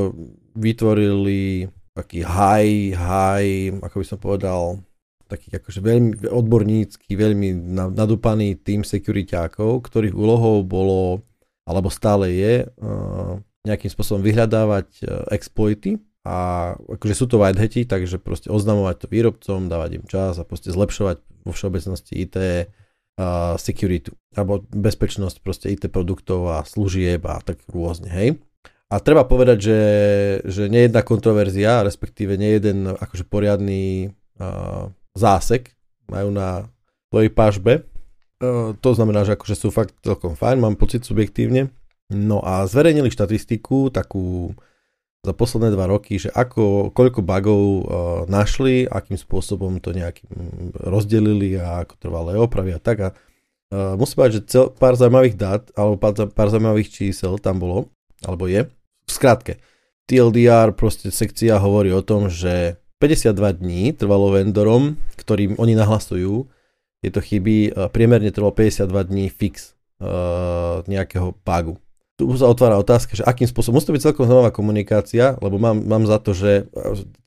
vytvorili taký high, high, ako by som povedal, taký akože veľmi odbornícky, veľmi nadúpaný tým securityákov, ktorých úlohou bolo, alebo stále je, e, nejakým spôsobom vyhľadávať e, exploity a akože sú to white hati, takže proste oznamovať to výrobcom, dávať im čas a proste zlepšovať vo všeobecnosti IT uh, security, alebo bezpečnosť proste IT produktov a služieb a tak rôzne, hej. A treba povedať, že, že nie jedna kontroverzia, respektíve nie jeden akože poriadny uh, zásek majú na svojej pažbe. Uh, to znamená, že akože sú fakt celkom fajn, mám pocit subjektívne. No a zverejnili štatistiku, takú za posledné dva roky, že ako, koľko bugov uh, našli, akým spôsobom to nejakým rozdelili a ako trvalé opravy a tak. A uh, musím povedať, že cel, pár zaujímavých dát alebo pár, pár zaujímavých čísel tam bolo, alebo je. V skratke, TLDR proste sekcia hovorí o tom, že 52 dní trvalo vendorom, ktorým oni nahlasujú tieto chyby, priemerne trvalo 52 dní fix uh, nejakého bugu tu sa otvára otázka, že akým spôsobom, musí to byť celkom zaujímavá komunikácia, lebo mám, mám za to, že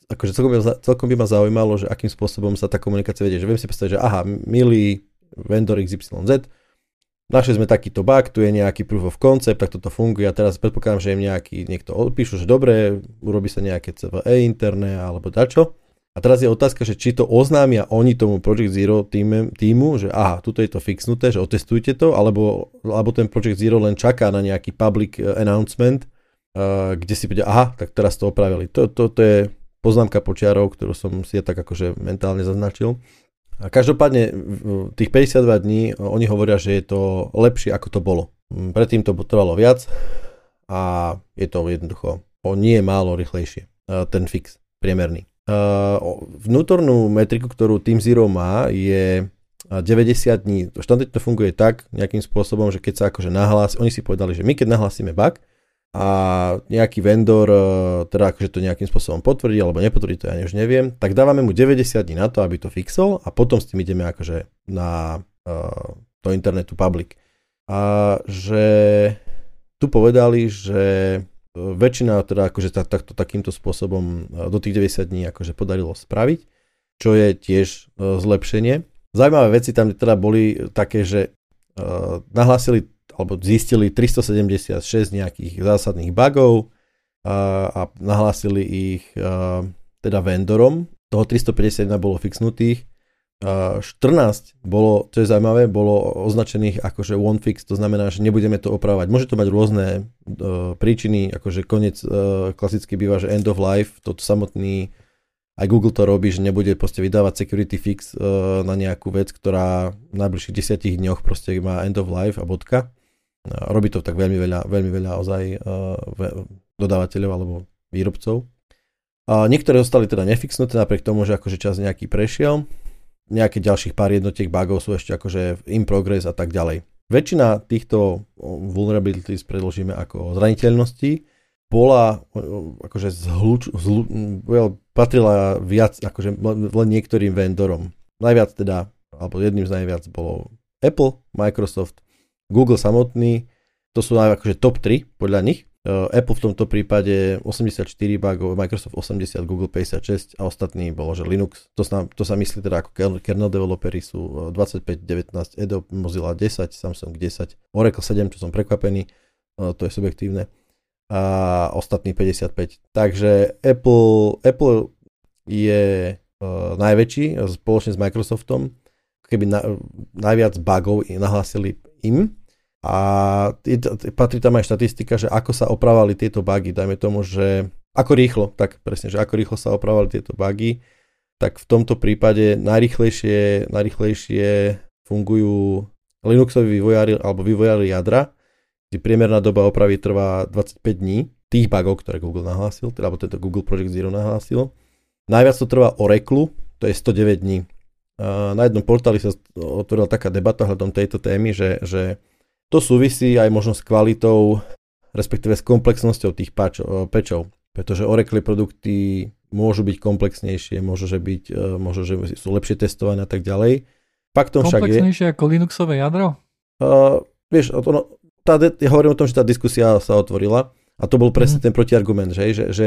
akože celkom, by, celkom by ma zaujímalo, že akým spôsobom sa tá komunikácia vedie, že viem si predstaviť, že aha, milý vendor XYZ, našli sme takýto bug, tu je nejaký proof of concept, tak toto funguje a teraz predpokladám, že im nejaký, niekto odpíšu, že dobre, urobí sa nejaké CVE interné alebo dačo a teraz je otázka, že či to oznámia oni tomu Project Zero týme, týmu, že aha, tuto je to fixnuté, že otestujte to, alebo, alebo ten Project Zero len čaká na nejaký public eh, announcement, uh, kde si povedia, aha, tak teraz to opravili. To, to, to je poznámka počiarov, ktorú som si ja tak akože mentálne zaznačil. A každopádne tých 52 dní oni hovoria, že je to lepšie ako to bolo. Mm, predtým to trvalo viac a je to jednoducho o nie málo rýchlejšie ten fix priemerný. Uh, vnútornú metriku, ktorú Team Zero má, je 90 dní. Štandardne to funguje tak, nejakým spôsobom, že keď sa akože nahlási, oni si povedali, že my keď nahlásime bug a nejaký vendor teda akože to nejakým spôsobom potvrdí alebo nepotvrdí, to ja už neviem, tak dávame mu 90 dní na to, aby to fixol a potom s tým ideme akože na uh, to internetu public. A že tu povedali, že väčšina teda akože tak, takto, takýmto spôsobom e, do tých 90 dní akože podarilo spraviť, čo je tiež e, zlepšenie. Zaujímavé veci tam teda boli také, že uh, nahlásili alebo zistili 376 nejakých zásadných bugov uh, a nahlásili ich teda vendorom. Toho 351 bolo fixnutých 14 bolo, čo je zaujímavé, bolo označených akože one fix, to znamená, že nebudeme to opravovať. Môže to mať rôzne uh, príčiny, akože koniec uh, klasicky býva, že end of life, toto samotný, aj Google to robí, že nebude proste vydávať security fix uh, na nejakú vec, ktorá v najbližších desiatich dňoch proste má end of life a bodka. Uh, robí to tak veľmi veľa, veľmi veľa ozaj uh, dodávateľov alebo výrobcov. Uh, niektoré zostali teda nefixnuté, napriek tomu, že akože čas nejaký prešiel nejaké ďalších pár jednotiek bugov sú ešte akože in progress a tak ďalej. Väčšina týchto vulnerabilities predložíme ako zraniteľnosti, bola akože zhluč, zhlu, well, patrila viac akože len niektorým vendorom. Najviac teda, alebo jedným z najviac bolo Apple, Microsoft, Google samotný, to sú akože top 3 podľa nich. Eh, Apple v tomto prípade 84 bugov, Microsoft 80, Google 56 a ostatný bolo, že Linux. To sa, to sa myslí teda ako kernel developery sú 25, 19, Adobe, Mozilla 10, Samsung 10, Oracle 7, čo som prekvapený, eh, to je subjektívne a ostatný 55. Takže Apple, Apple je najväčší spoločne s Microsoftom, keby na, najviac bugov nahlásili im, a patrí tam aj štatistika, že ako sa opravali tieto bugy, dajme tomu, že ako rýchlo, tak presne, že ako rýchlo sa opravali tieto bugy, tak v tomto prípade najrychlejšie, najrychlejšie fungujú Linuxoví vývojári alebo vývojári jadra, kde priemerná doba opravy trvá 25 dní, tých bugov, ktoré Google nahlásil, teda, alebo tento Google Project Zero nahlásil. Najviac to trvá Oracle, to je 109 dní. Na jednom portáli sa otvorila taká debata hľadom tejto témy, že, že to súvisí aj možno s kvalitou, respektíve s komplexnosťou tých pačo, pečov, pretože Oracle produkty môžu byť komplexnejšie, môžu, že, byť, e, môžu, že sú lepšie testované a tak ďalej. Faktom však je... Komplexnejšie ako Linuxové jadro? Uh, vieš, ono, tá, ja hovorím o tom, že tá diskusia sa otvorila a to bol presne mm. ten protiargument, že, že, že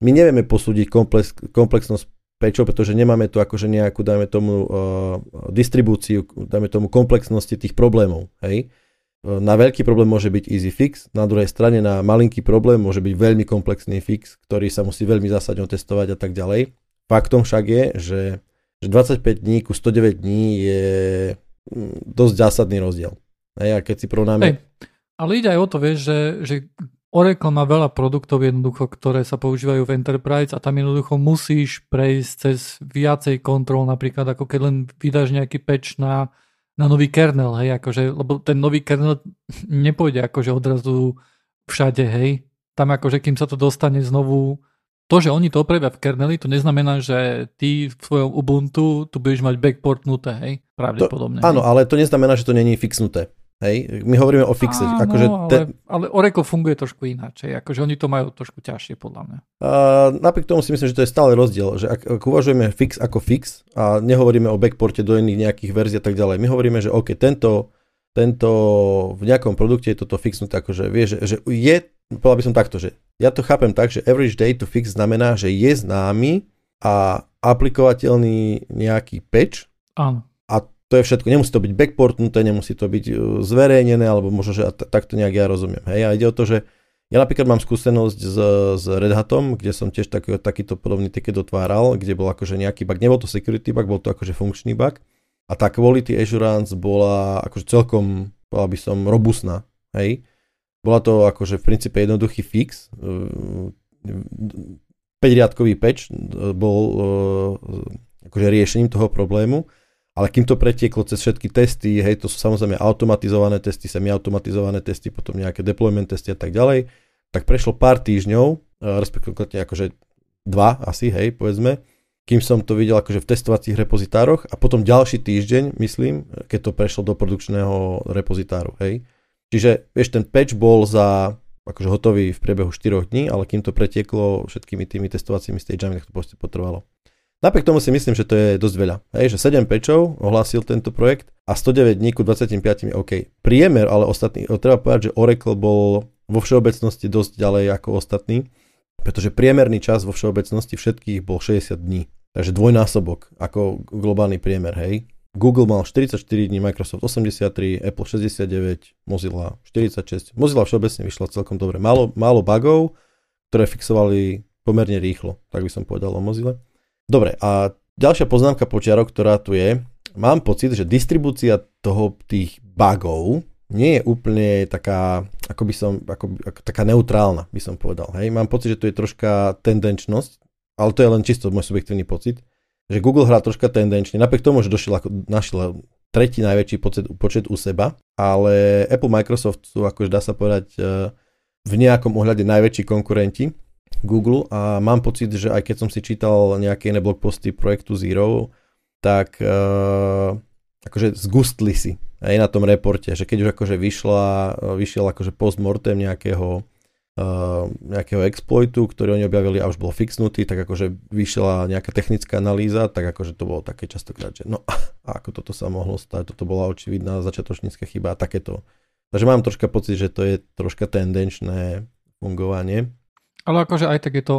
my nevieme posúdiť komplex, komplexnosť pečov, pretože nemáme tu akože nejakú, dajme tomu, uh, distribúciu, dajme tomu komplexnosti tých problémov, hej. Na veľký problém môže byť easy fix, na druhej strane na malinký problém môže byť veľmi komplexný fix, ktorý sa musí veľmi zásadne testovať a tak ďalej. Faktom však je, že, že 25 dní ku 109 dní je mm, dosť zásadný rozdiel. A keď si porovnáme... Hey, ale ide aj o to, vieš, že, že Oracle má veľa produktov jednoducho, ktoré sa používajú v Enterprise a tam jednoducho musíš prejsť cez viacej kontrol, napríklad ako keď len vydáš nejaký patch na na nový kernel, hej, akože, lebo ten nový kernel *laughs* nepôjde akože odrazu všade, hej. Tam akože, kým sa to dostane znovu, to, že oni to opravia v kerneli, to neznamená, že ty v svojom Ubuntu tu budeš mať backportnuté, hej, pravdepodobne. To, áno, ale to neznamená, že to není fixnuté. Hej, my hovoríme o fixe. Áno, akože te... ale, ale Oracle funguje trošku ináč. Akože oni to majú trošku ťažšie podľa mňa. A napriek tomu si myslím, že to je stále rozdiel. Že ak, ak uvažujeme fix ako fix a nehovoríme o backporte do iných nejakých verzií a tak ďalej, my hovoríme, že OK, tento, tento v nejakom produkte je toto fixnuté, akože vie, že, že je, povedal by som takto, že ja to chápem tak, že average day to fix znamená, že je známy a aplikovateľný nejaký patch Áno to je všetko. Nemusí to byť backportnuté, nemusí to byť uh, zverejnené, alebo možno, že takto nejak ja rozumiem. Hej, a ide o to, že ja napríklad mám skúsenosť s, s Red Hatom, kde som tiež taký, takýto podobný ticket otváral, kde bol akože nejaký bug, nebol to security bug, bol to akože funkčný bug. A tá quality assurance bola akože celkom, bola by som, robustná. Hej. Bola to akože v princípe jednoduchý fix. 5-riadkový uh, patch uh, bol akože riešením toho problému ale kým to pretieklo cez všetky testy, hej, to sú samozrejme automatizované testy, semi-automatizované testy, potom nejaké deployment testy a tak ďalej, tak prešlo pár týždňov, e, respektíve akože dva asi, hej, povedzme, kým som to videl akože v testovacích repozitároch a potom ďalší týždeň, myslím, keď to prešlo do produkčného repozitáru, hej. Čiže, vieš, ten patch bol za akože hotový v priebehu 4 dní, ale kým to pretieklo všetkými tými testovacími stageami, tak to proste potrvalo. Napriek tomu si myslím, že to je dosť veľa. Hej, že 7 pečov ohlásil tento projekt a 109 dní ku 25 OK. Priemer, ale ostatný, treba povedať, že Oracle bol vo všeobecnosti dosť ďalej ako ostatní, pretože priemerný čas vo všeobecnosti všetkých bol 60 dní. Takže dvojnásobok ako globálny priemer, hej. Google mal 44 dní, Microsoft 83, Apple 69, Mozilla 46. Mozilla všeobecne vyšla celkom dobre. Málo, málo bugov, ktoré fixovali pomerne rýchlo, tak by som povedal o Mozilla. Dobre, a ďalšia poznámka počiarok, ktorá tu je, mám pocit, že distribúcia toho tých bugov nie je úplne taká, ako by som, ako, ako, taká neutrálna, by som povedal. Hej? Mám pocit, že tu je troška tendenčnosť, ale to je len čisto môj subjektívny pocit, že Google hrá troška tendenčne, napriek tomu, že došiel ako, našiel tretí najväčší počet, počet u seba, ale Apple, Microsoft sú, akože dá sa povedať, e, v nejakom ohľade najväčší konkurenti Google a mám pocit, že aj keď som si čítal nejaké iné blogposty projektu Zero, tak uh, akože zgustli si aj na tom reporte, že keď už akože vyšla, vyšiel akože postmortem nejakého Uh, nejakého exploitu, ktorý oni objavili a už bol fixnutý, tak akože vyšla nejaká technická analýza, tak akože to bolo také častokrát, že no *laughs* a ako toto sa mohlo stať, toto bola očividná začiatočnícka chyba a takéto. Takže mám troška pocit, že to je troška tendenčné fungovanie. Ale akože aj tak je to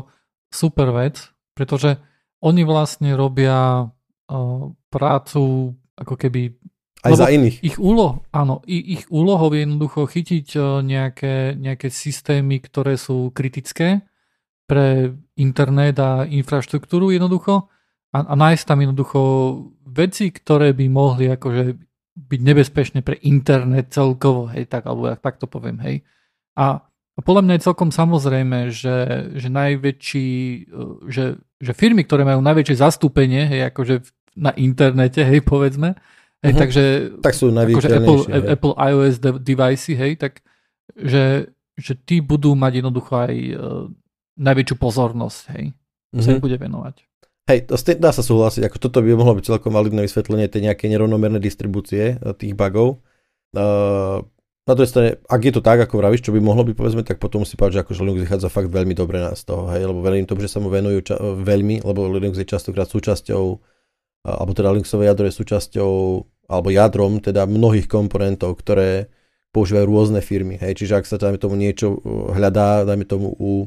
super vec, pretože oni vlastne robia uh, prácu ako keby aj za iných. Ich úloh, áno, ich, ich úlohou je jednoducho chytiť e, nejaké, nejaké systémy, ktoré sú kritické pre internet a infraštruktúru jednoducho a, a nájsť tam jednoducho veci, ktoré by mohli akože byť nebezpečné pre internet celkovo, hej, tak, alebo tak to poviem, hej. A, a podľa mňa je celkom samozrejme, že, že najväčší, e, že, že firmy, ktoré majú najväčšie zastúpenie, hej, akože na internete, hej, povedzme, Hej, uh-huh. takže tak sú akože Apple, Apple iOS device, hej, tak že, že tí budú mať jednoducho aj uh, najväčšiu pozornosť, hej, uh-huh. sa im bude venovať. Hej, to dá sa súhlasiť, ako toto by mohlo byť celkom validné vysvetlenie tej nejaké nerovnomerné distribúcie uh, tých bugov. Uh, na druhej strane, ak je to tak, ako vravíš, čo by mohlo byť, povedzme, tak potom si povedať, že akože Linux vychádza fakt veľmi dobre z toho, hej, lebo veľmi to, že sa mu venujú ča- veľmi, lebo Linux je častokrát súčasťou alebo teda Linuxové jadro je súčasťou, alebo jadrom teda mnohých komponentov, ktoré používajú rôzne firmy. Hej. Čiže ak sa dajme tomu niečo uh, hľadá, dajme tomu u,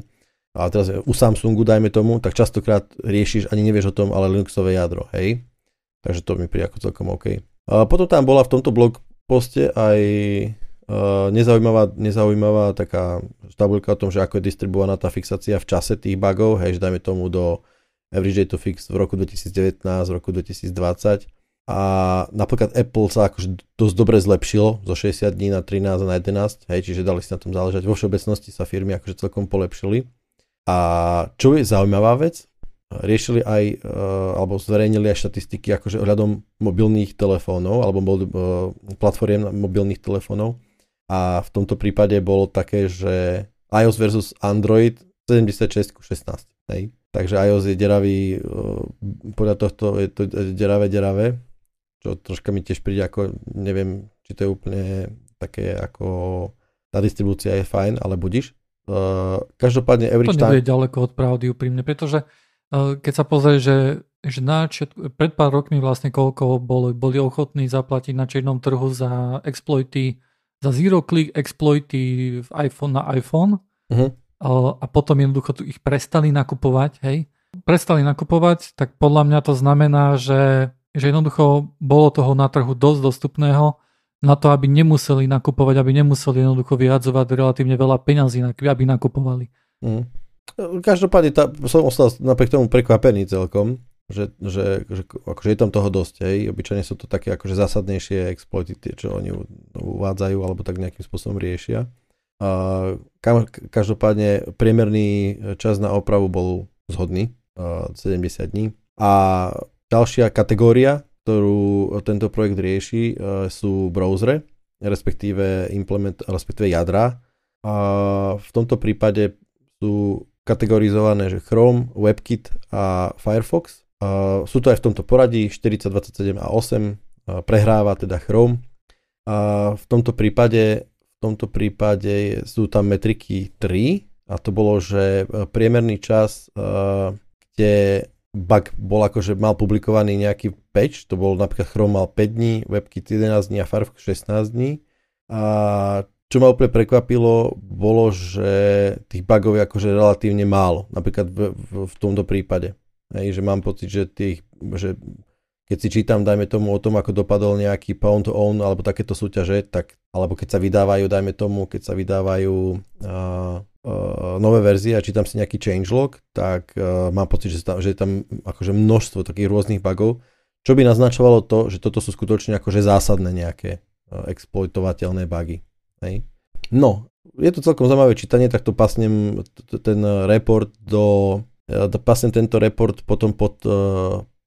a teraz u Samsungu, dajme tomu, tak častokrát riešiš, ani nevieš o tom, ale Linuxové jadro. Hej. Takže to mi príde ako celkom OK. A potom tam bola v tomto blog poste aj nezaujímavá, nezaujímavá taká tabulka o tom, že ako je distribuovaná tá fixácia v čase tých bugov, hej, že dajme tomu do Average to Fix v roku 2019, v roku 2020 a napríklad Apple sa akože dosť dobre zlepšilo zo 60 dní na 13 a na 11, hej, čiže dali si na tom záležať. Vo všeobecnosti sa firmy akože celkom polepšili. A čo je zaujímavá vec, riešili aj, uh, alebo zverejnili aj štatistiky akože ohľadom mobilných telefónov, alebo uh, platformiem mobilných telefónov. A v tomto prípade bolo také, že iOS versus Android 76 ku 16. Hej. Takže iOS je deravý, podľa tohto je to deravé, deravé, čo troška mi tiež príde ako, neviem, či to je úplne také ako, tá distribúcia je fajn, ale budíš. každopádne average to time... ďaleko od pravdy úprimne, pretože keď sa pozrie, že, že na pred pár rokmi vlastne koľko boli, boli ochotní zaplatiť na čiernom trhu za exploity, za zero click exploity v iPhone na iPhone, uh-huh a potom jednoducho tu ich prestali nakupovať, hej, prestali nakupovať, tak podľa mňa to znamená, že, že jednoducho bolo toho na trhu dosť dostupného na to, aby nemuseli nakupovať, aby nemuseli jednoducho vyhadzovať relatívne veľa peňazí, aby nakupovali. Mm. Každopádne tá, som ostal napriek tomu prekvapený celkom, že, že, že akože je tam toho dosť, hej. Obyčajne sú to také akože zásadnejšie exploity, čo oni uvádzajú alebo tak nejakým spôsobom riešia. Každopádne priemerný čas na opravu bol zhodný, 70 dní. A ďalšia kategória, ktorú tento projekt rieši, sú browsery, respektíve, implement, respektíve jadra. A v tomto prípade sú kategorizované, že Chrome, WebKit a Firefox. A sú to aj v tomto poradí 40, 27 a 8. Prehráva teda Chrome. A v tomto prípade tomto prípade sú tam metriky 3 a to bolo, že e, priemerný čas, e, kde bug bol akože mal publikovaný nejaký patch, to bol napríklad Chrome mal 5 dní, WebKit 11 dní a Firefox 16 dní. A čo ma úplne prekvapilo, bolo, že tých bugov je akože relatívne málo, napríklad v, v, v tomto prípade. Hej, že mám pocit, že, tých, že keď si čítam, dajme tomu o tom, ako dopadol nejaký pound own alebo takéto súťaže, tak, alebo keď sa vydávajú, dajme tomu, keď sa vydávajú uh, uh, nové verzie a čítam si nejaký changelog, tak uh, mám pocit, že, tam, že je tam akože množstvo takých rôznych bugov, čo by naznačovalo to, že toto sú skutočne akože zásadné nejaké uh, exploitovateľné bugy. Hej? No, je to celkom zaujímavé čítanie, tak to pasnem ten report do, pasnem tento report potom pod,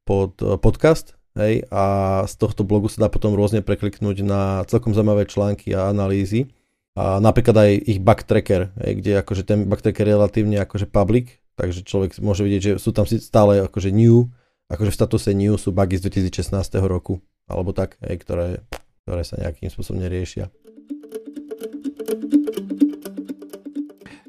pod podcast, hej, a z tohto blogu sa dá potom rôzne prekliknúť na celkom zaujímavé články a analýzy a napríklad aj ich bug tracker, kde akože ten bug tracker je relatívne akože public, takže človek môže vidieť, že sú tam stále akože new, akože v statuse new sú bugy z 2016 roku, alebo tak, hej, ktoré, ktoré sa nejakým spôsobom neriešia.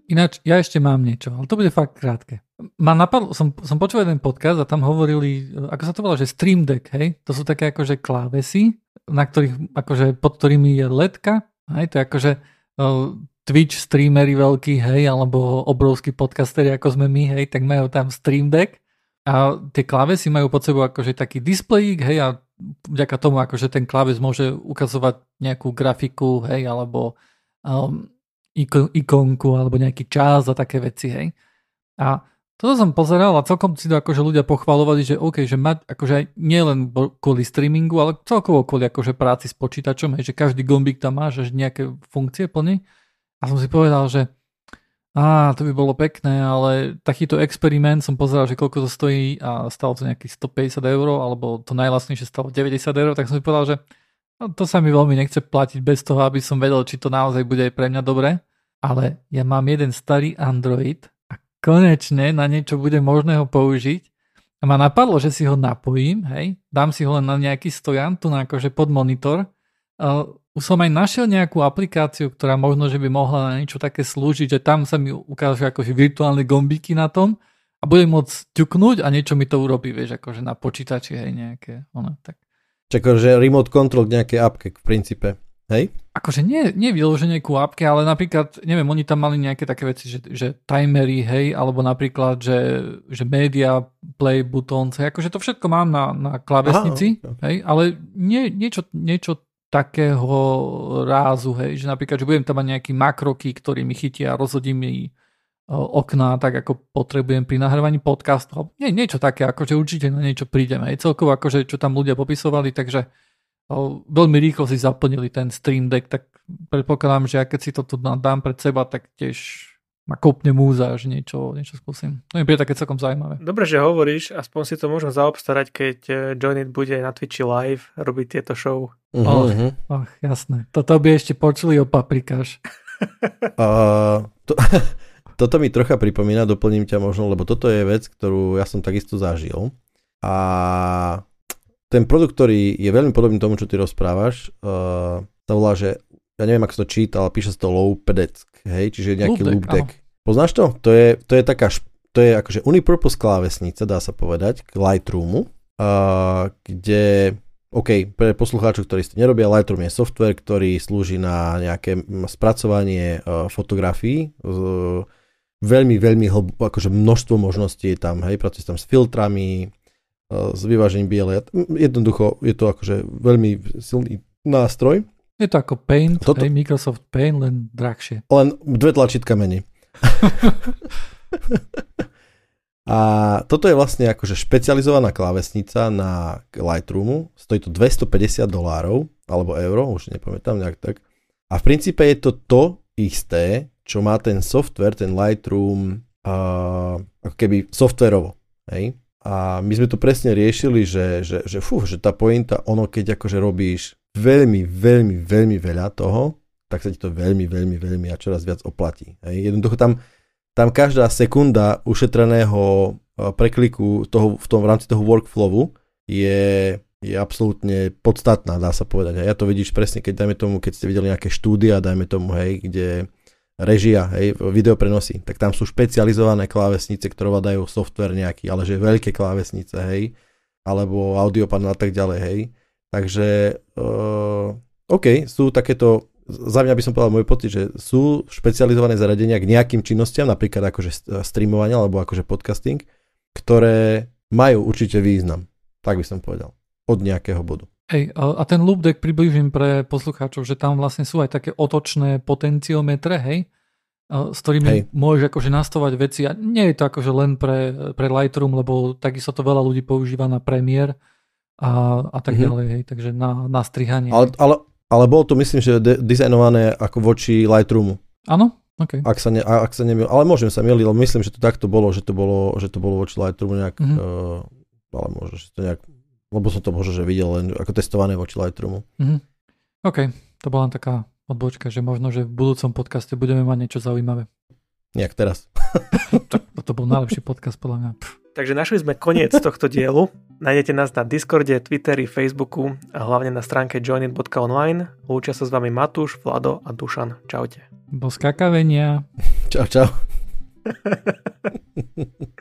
Ináč, ja ešte mám niečo, ale to bude fakt krátke. Ma napadlo, som, som počul jeden podcast a tam hovorili, ako sa to volá, že Stream Deck, hej? To sú také akože klávesy, na ktorých, akože pod ktorými je ledka, hej? To je akože Twitch streamery veľký, hej, alebo obrovský podcastery, ako sme my, hej, tak majú tam Stream Deck a tie klávesy majú pod sebou akože taký displejík, hej, a vďaka tomu akože ten kláves môže ukazovať nejakú grafiku, hej, alebo um, ikon, ikonku, alebo nejaký čas a také veci, hej. A toto som pozeral a celkom si to akože ľudia pochvalovali, že OK, že mať akože nie len kvôli streamingu, ale celkovo kvôli akože práci s počítačom, hej, že každý gombík tam má, že nejaké funkcie plní. A som si povedal, že á, to by bolo pekné, ale takýto experiment som pozeral, že koľko to stojí a stalo to nejakých 150 eur, alebo to najlasnejšie stalo 90 eur, tak som si povedal, že no, to sa mi veľmi nechce platiť bez toho, aby som vedel, či to naozaj bude aj pre mňa dobré. Ale ja mám jeden starý Android, konečne na niečo bude možné ho použiť. A ma napadlo, že si ho napojím, hej, dám si ho len na nejaký stojan, tu na akože pod monitor. Uh, už som aj našiel nejakú aplikáciu, ktorá možno, že by mohla na niečo také slúžiť, že tam sa mi ukážu akože virtuálne gombíky na tom a budem môcť ťuknúť a niečo mi to urobí, vieš, akože na počítači, hej, nejaké, ono, tak. Čiže že remote control k nejakej appke v princípe. Hej? Akože nie, nie vyloženie ku appke, ale napríklad, neviem, oni tam mali nejaké také veci, že, že timery, hej, alebo napríklad, že, že media play buttons, hej, akože to všetko mám na, na klávesnici, Aha, okay. hej, ale nie, niečo, niečo takého rázu, hej, že napríklad, že budem tam mať nejaký makroky, ktorý mi chytia a rozhodí mi okná, tak ako potrebujem pri nahrávaní podcastu. Nie, niečo také, akože určite na niečo prídeme. Hej. Celkovo akože čo tam ľudia popisovali, takže veľmi rýchlo si zaplnili ten Stream Deck, tak predpokladám, že keď si to tu dám pred seba, tak tiež ma kopne múza, že niečo, niečo skúsim. To mi príde také celkom zaujímavé. Dobre, že hovoríš, aspoň si to môžem zaobstarať, keď eh, Joinit bude na Twitchi live robiť tieto show. Uh-huh. Oh, oh, jasné. Toto by ešte počuli o paprikáš. *laughs* uh, to, *laughs* toto mi trocha pripomína, doplním ťa možno, lebo toto je vec, ktorú ja som takisto zažil. A ten produkt, ktorý je veľmi podobný tomu, čo ty rozprávaš, uh, sa volá, že ja neviem, ako sa to číta, ale píše sa to low pedeck, hej, čiže nejaký loop deck. Poznáš to? To je, to je taká, to je akože unipurpose klávesnica, dá sa povedať, k Lightroomu, uh, kde, OK, pre poslucháčov, ktorí ste nerobia, Lightroom je software, ktorý slúži na nejaké spracovanie uh, fotografií, uh, veľmi, veľmi hlb, akože množstvo možností je tam, hej, pracuje tam s filtrami, s vyvážením biele. Jednoducho je to akože veľmi silný nástroj. Je to ako Paint, Toto... hej, Microsoft Paint, len drahšie. Len dve tlačítka menej. *laughs* A toto je vlastne akože špecializovaná klávesnica na Lightroomu. Stojí to 250 dolárov, alebo euro, už nepamätám nejak tak. A v princípe je to to isté, čo má ten software, ten Lightroom, uh, ako keby softverovo. Hej? A my sme to presne riešili, že, že, že, fú, že tá pointa, ono keď akože robíš veľmi, veľmi, veľmi veľa toho, tak sa ti to veľmi, veľmi, veľmi a čoraz viac oplatí. Hej. Jednoducho tam, tam každá sekunda ušetreného prekliku toho, v tom v rámci toho workflowu je, je absolútne podstatná, dá sa povedať. A ja to vidíš presne, keď dajme tomu, keď ste videli nejaké štúdia, dajme tomu, hej, kde režia, hej, videoprenosy, tak tam sú špecializované klávesnice, ktoré vadajú software nejaký, ale že veľké klávesnice, hej, alebo audiopanel a tak ďalej, hej. Takže, uh, OK, sú takéto, za mňa by som povedal môj pocit, že sú špecializované zariadenia k nejakým činnostiam, napríklad akože streamovanie alebo akože podcasting, ktoré majú určite význam. Tak by som povedal. Od nejakého bodu. Hej, a ten loop deck približím pre poslucháčov, že tam vlastne sú aj také otočné potenciometre, hej, s ktorými hej. môžeš akože nastavovať veci a nie je to akože len pre, pre Lightroom, lebo takisto to veľa ľudí používa na Premiere a, a tak mm-hmm. ďalej, hej, takže na, na strihanie. Ale, ale, ale bolo to myslím, že de- dizajnované ako voči Lightroomu. Áno, Okay. Ak sa, ne, ak sa nemil, ale môžem sa miliť, ale myslím, že to takto bolo, že to bolo, že to bolo voči Lightroomu nejak, mm-hmm. uh, ale možno, že to nejak, lebo som to možno, že videl len ako testované voči Lightroomu. Mm-hmm. OK, to bola taká odbočka, že možno, že v budúcom podcaste budeme mať niečo zaujímavé. Nejak teraz. *laughs* to bol najlepší podcast podľa mňa. Pff. Takže našli sme koniec tohto dielu. Nájdete nás na Discorde, Twitteri, Facebooku a hlavne na stránke joinit.online. Lúčia sa s vami Matúš, Vlado a Dušan. Čaute. Do skakavenia. *laughs* Čau, čau. *laughs*